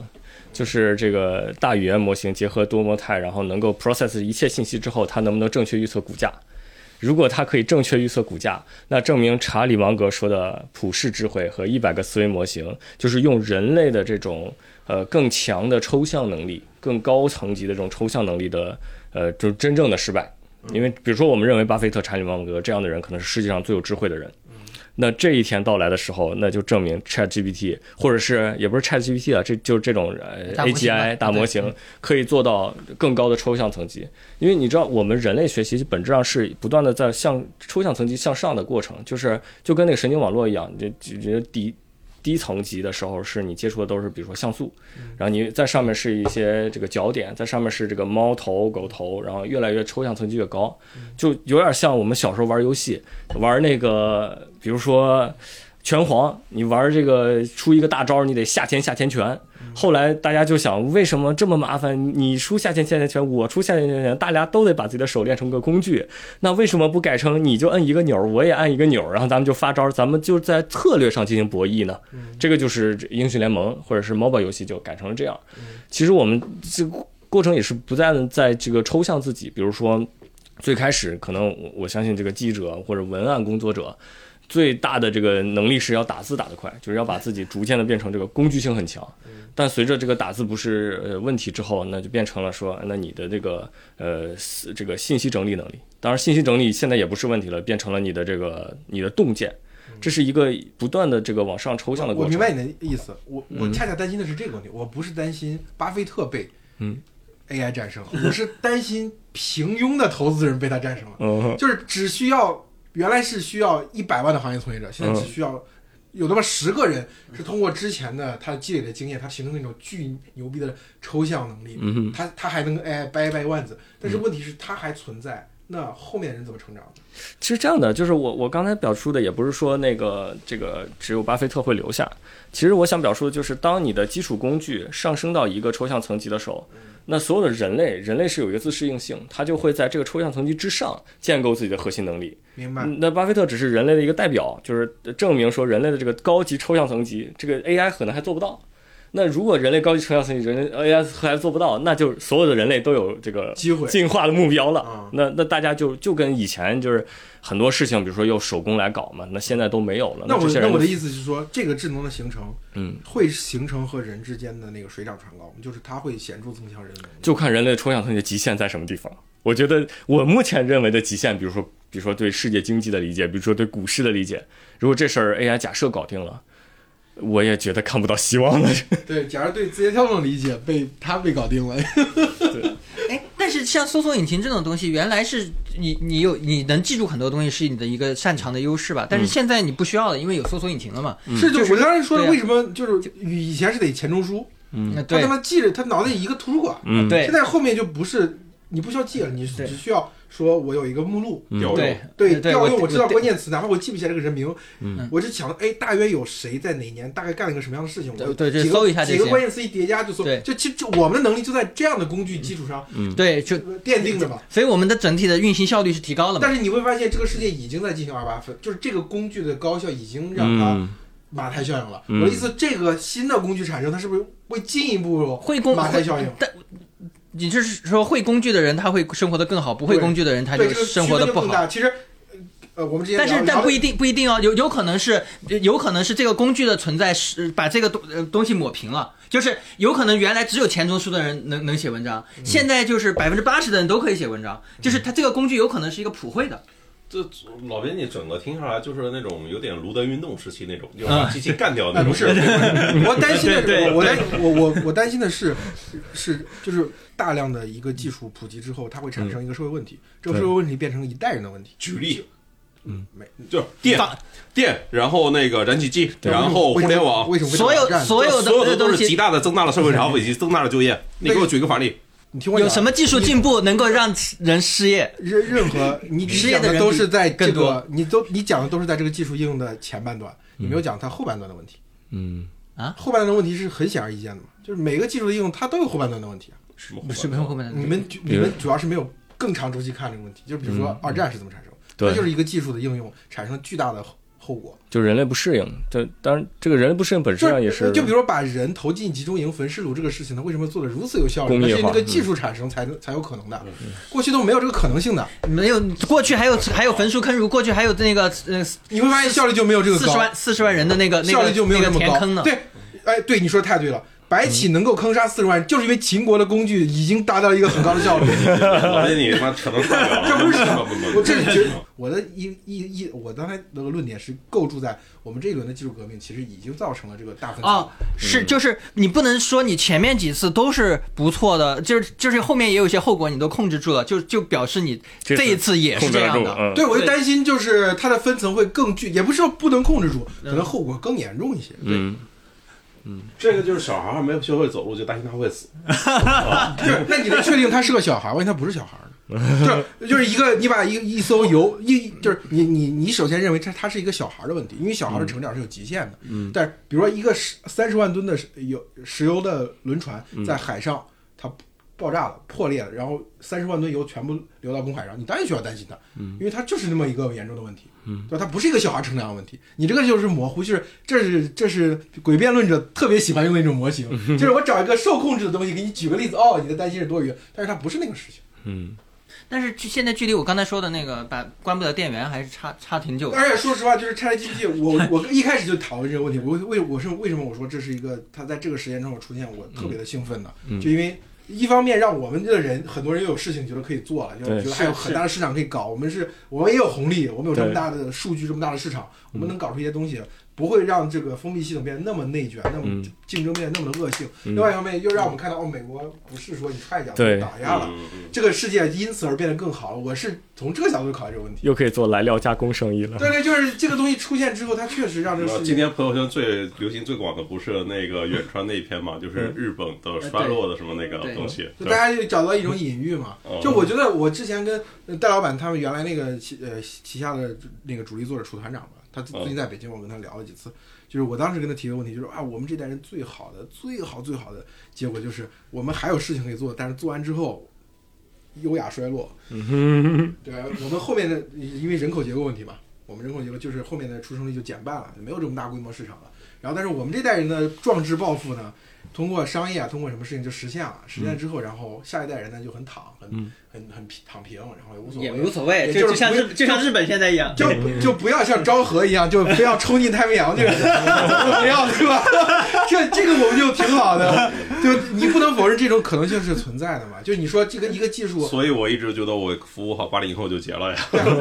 就是这个大语言模型结合多模态，然后能够 process 一切信息之后，它能不能正确预测股价？如果它可以正确预测股价，那证明查理芒格说的普世智慧和一百个思维模型，就是用人类的这种呃更强的抽象能力、更高层级的这种抽象能力的呃，就真正的失败。因为比如说，我们认为巴菲特、查理芒格这样的人可能是世界上最有智慧的人。那这一天到来的时候，那就证明 Chat GPT 或者是也不是 Chat GPT 啊，这就是这种 AGI 大模型可以做到更高的抽象层级。因为你知道，我们人类学习本质上是不断的在向抽象层级向上的过程，就是就跟那个神经网络一样，你这这低低层级的时候是你接触的都是比如说像素，然后你在上面是一些这个角点，在上面是这个猫头、狗头，然后越来越抽象层级越高，就有点像我们小时候玩游戏，玩那个比如说。拳皇，你玩这个出一个大招，你得下天下前拳。后来大家就想，为什么这么麻烦？你出下天下前拳，我出下天下拳，大家都得把自己的手练成个工具。那为什么不改成你就摁一个钮，我也按一个钮，然后咱们就发招，咱们就在策略上进行博弈呢？这个就是英雄联盟或者是 MOBA 游戏就改成了这样。其实我们这过程也是不断在这个抽象自己，比如说最开始可能我相信这个记者或者文案工作者。最大的这个能力是要打字打得快，就是要把自己逐渐的变成这个工具性很强。但随着这个打字不是呃问题之后，那就变成了说，那你的这个呃这个信息整理能力，当然信息整理现在也不是问题了，变成了你的这个你的洞见，这是一个不断的这个往上抽象的过程。我明白你的意思，我我恰恰担心的是这个问题，我不是担心巴菲特被嗯。AI 战胜，我是担心平庸的投资人被他战胜了，嗯。就是只需要原来是需要一百万的行业从业者，现在只需要有那么十个人是通过之前的他积累的经验，他形成那种巨牛逼的抽象能力，嗯。他他还能跟 AI 掰掰腕子，但是问题是他还存在，那后面人怎么成长？其实这样的，就是我我刚才表述的，也不是说那个这个只有巴菲特会留下。其实我想表述的就是，当你的基础工具上升到一个抽象层级的时候，那所有的人类，人类是有一个自适应性，他就会在这个抽象层级之上建构自己的核心能力。明白？嗯那巴菲特只是人类的一个代表，就是证明说人类的这个高级抽象层级，这个 AI 可能还做不到。那如果人类高级抽象层级，人类 AI 还做不到，那就所有的人类都有这个机会进化的目标了。啊那那大家就就跟以前就是很多事情，比如说用手工来搞嘛，那现在都没有了。那我那我的意思是说，这个智能的形成，嗯，会形成和人之间的那个水涨船高，就是它会显著增强人类。就看人类抽象层级的极限在什么地方。我觉得我目前认为的极限，比如说，比如说对世界经济的理解，比如说对股市的理解，如果这事儿 AI 假设搞定了，我也觉得看不到希望了。对，假如对字节跳动的理解被他被搞定了，哎，但是像搜索引擎这种东西，原来是你你有你能记住很多东西是你的一个擅长的优势吧？但是现在你不需要了，因为有搜索引擎了嘛。是就我刚才说的，为什么就是以前是得钱钟书，嗯，他他妈记着他脑袋里一个图书馆，嗯，对。现在后面就不是你不需要记了，你对。只需要说我有一个目录，调对用。对，调用我知道关键词，哪怕我记不起来这个人名，嗯。我就想，哎，大约有谁在哪年，大概干了一个什么样的事情，我对对几个搜一下这些几个关键词一叠加就搜，对。就其实就我们的能力就在这样的工具基础上对，就呃奠定的嘛。所以我们的整体的运行效率是提高了嘛。但是你会发现，这个世界已经在进行二八分，就是这个工具的高效已经让它嗯。马太效应了。嗯。我的意思，这个新的工具产生，它是不是会进一步会马太效应？但你就是说会工具的人他会生活的更好，不会工具的人他就，生活的不好。区分就更大。其实，呃，我们之前但是但不一定不一定哦，有有可能是有可能是这个工具的存在是把这个东呃东西抹平了，就是有可能原来只有钱钟书的人能能写文章，嗯现在就是百分之八十的人都可以写文章，就是他这个工具有可能是一个普惠的，这老编辑整个听下来就是那种有点卢德运动时期那种，就把机器干掉那哎，种。不是，我担心的是，我我担我我我担心的是，是就是大量的一个技术普及之后，它会产生一个社会问题，这个社会问题变成一代人的问题。举例，嗯，没，就是电电，然后那个燃气机，然后互联网，为什么所有所有所有的的东西都是极大的增大了社会消费以及增大了就业。你给我举个反例，你听我讲有什么技术进步能够让人失业？任任何你 你失业的都是在这更多。个，你都你讲的都是在这个技术应用的前半段，你没有讲它后半段的问题。嗯。啊，后半段的问题是很显而易见的嘛，就是每个技术的应用它都有后半段的问题啊。什么不是没有后半段你们你们主要是没有更长周期看这个问题，就比如说二战是怎么产生，它就是一个技术的应用产生了巨大的后后果。就人类不适应，这当然这个人类不适应本质就上也是，就比如说把人投进集中营焚尸炉这个事情，它为什么做的如此有效率？那是那个技术产生才能才有可能的，过去都没有这个可能性的。没有，过去还有还有焚书坑儒，过去还有那个呃你会发现效率就没有这个高，四十万四十万人的那个那个效率就没有那那么高。个填坑呢。对，哎，对，你说的太对了。白起能够坑杀四十万，就是因为秦国的工具已经达到了一个很高的效率。老编辑他妈扯能太远了，这不是不不不我这是觉得我的一一一，我刚才那个论点是构筑在我们这一轮的技术革命，其实已经造成了这个大分歧。哦，是就是你不能说你前面几次都是不错的，就是就是后面也有一些后果你都控制住了，就就表示你这一次也是这样的。嗯，对，我就担心就是它的分层会更巨，也不是说不能控制住，可能后果更严重一些。嗯，这个就是小孩还没有学会走路就担心他会死。就是，那你得确定他是个小孩，万一他不是小孩呢？就是就是一个，你把一一艘油一就是你你你首先认为他他是一个小孩的问题，因为小孩的成长是有极限的。嗯，但是比如说一个十三十万吨的石油石油的轮船在海上，它爆炸了、破裂了，然后三十万吨油全部流到公海上，你当然需要担心它，嗯，因为它就是那么一个严重的问题，嗯，对吧？它不是一个小孩乘凉的问题，你这个就是模糊，就是这是这是诡辩论者特别喜欢用的一种模型，就是我找一个受控制的东西给你举个例子，哦，你的担心是多余的，但是它不是那个事情。嗯，但是距现在距离我刚才说的那个把关不了电源还是差差挺久的。而且说实话，就是 ChatGPT，我我一开始就讨论这个问题，我为我是为什么我说这是一个它在这个时间中出现，我特别的兴奋的，嗯就因为一方面让我们的人很多人又有事情觉得可以做了，就觉得还有很大的市场可以搞，我们是我们也有红利，我们有这么大的数据，这么大的市场，我们能搞出一些东西。不会让这个封闭系统变得那么内卷，那么嗯竞争变得那么的恶性。嗯另外一方面，又让我们看到，哦，美国不是说你踹一脚就对打压了，这个世界因此而变得更好了。我是从这个角度考虑这个问题。又可以做来料加工生意了。对对，就是这个东西出现之后，它确实让这个今天朋友圈最流行最广的不是那个远川那一篇嘛，就是日本的衰落的什么那个东西。就大家就找到一种隐喻嘛嗯。就我觉得我之前跟呃戴老板他们原来那个旗呃旗下的那个主力作者楚团长嘛，他最嗯近在北京，我跟他聊了几次。就是我当时跟他提的问题，就是啊，我们这代人最好的、最好、最好的结果就是我们还有事情可以做，但是做完之后优雅衰落。对啊，我们后面的因为人口结构问题嘛，我们人口结构就是后面的出生率就减半了，就没有这么大规模市场了。然后，但是我们这代人的壮志抱负呢，通过商业啊，通过什么事情就实现了。实现之后，然后下一代人呢就很躺，很、嗯很很平躺平，然后也无所也谓，无所谓，就是像不日就像日本现在一样，就就不要像昭和一样，就非要冲进太平洋去，不要是吧？这这个我们就挺好的，就你不能否认这种可能性是存在的嘛。就你说这个一个技术，所以我一直觉得我服务好八零以后就结了呀。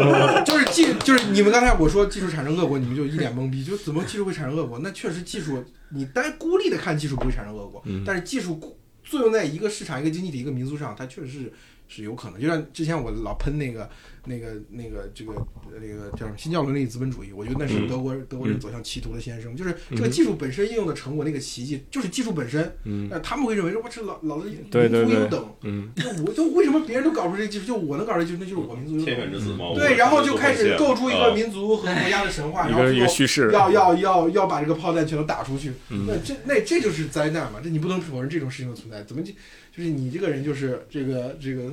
就是技，就是你们刚才我说技术产生恶果，你们就一脸懵逼，就怎么技术会产生恶果？那确实技术，你单孤立的看技术不会产生恶果，嗯但是技术作用在一个市场、一个经济体、一个民族上，它确实是是有可能。就像之前我老喷那个、那个、那个这个那个叫什么新教伦理资本主义，我觉得那是嗯德国、德国人走向歧途的先声。就是这个技术本身应用的成果，那个奇迹就是技术本身。嗯那他们会认为说，我这老老子民对对对族优等，嗯就我就为什么别人都搞不出这个技术，就我能搞出这个技术，那就是我民族优天等。选之子嘛。对，然后就开始构筑一个民。族和国家的神话，然后最后一个叙事，要要要要把这个炮弹全都打出去，嗯那这那这就是灾难嘛，这你不能否认这种事情的存在。怎么就就是你这个人就是这个这个，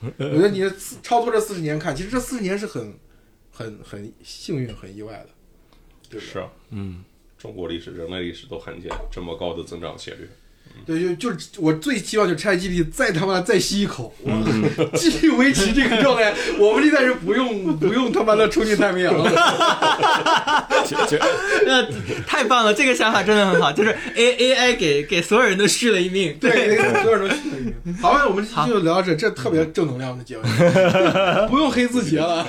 我觉得你四超脱这四十年看，其实这四十年是很很很幸运、很意外的，对不对？是啊，嗯，中国历史、人类历史都罕见这么高的增长斜率。对，就就是我最希望就是 ChatGPT 再他妈再吸一口，我 续维持这个状态，我们这代人不用不用他妈的冲进太平洋了。那太棒了，这个想法真的很好，就是 A A I 给给所有人都续了一命。对，给所有人都续了一命。好吧，我们就聊到这，这特别正能量的结尾，不用黑字节了。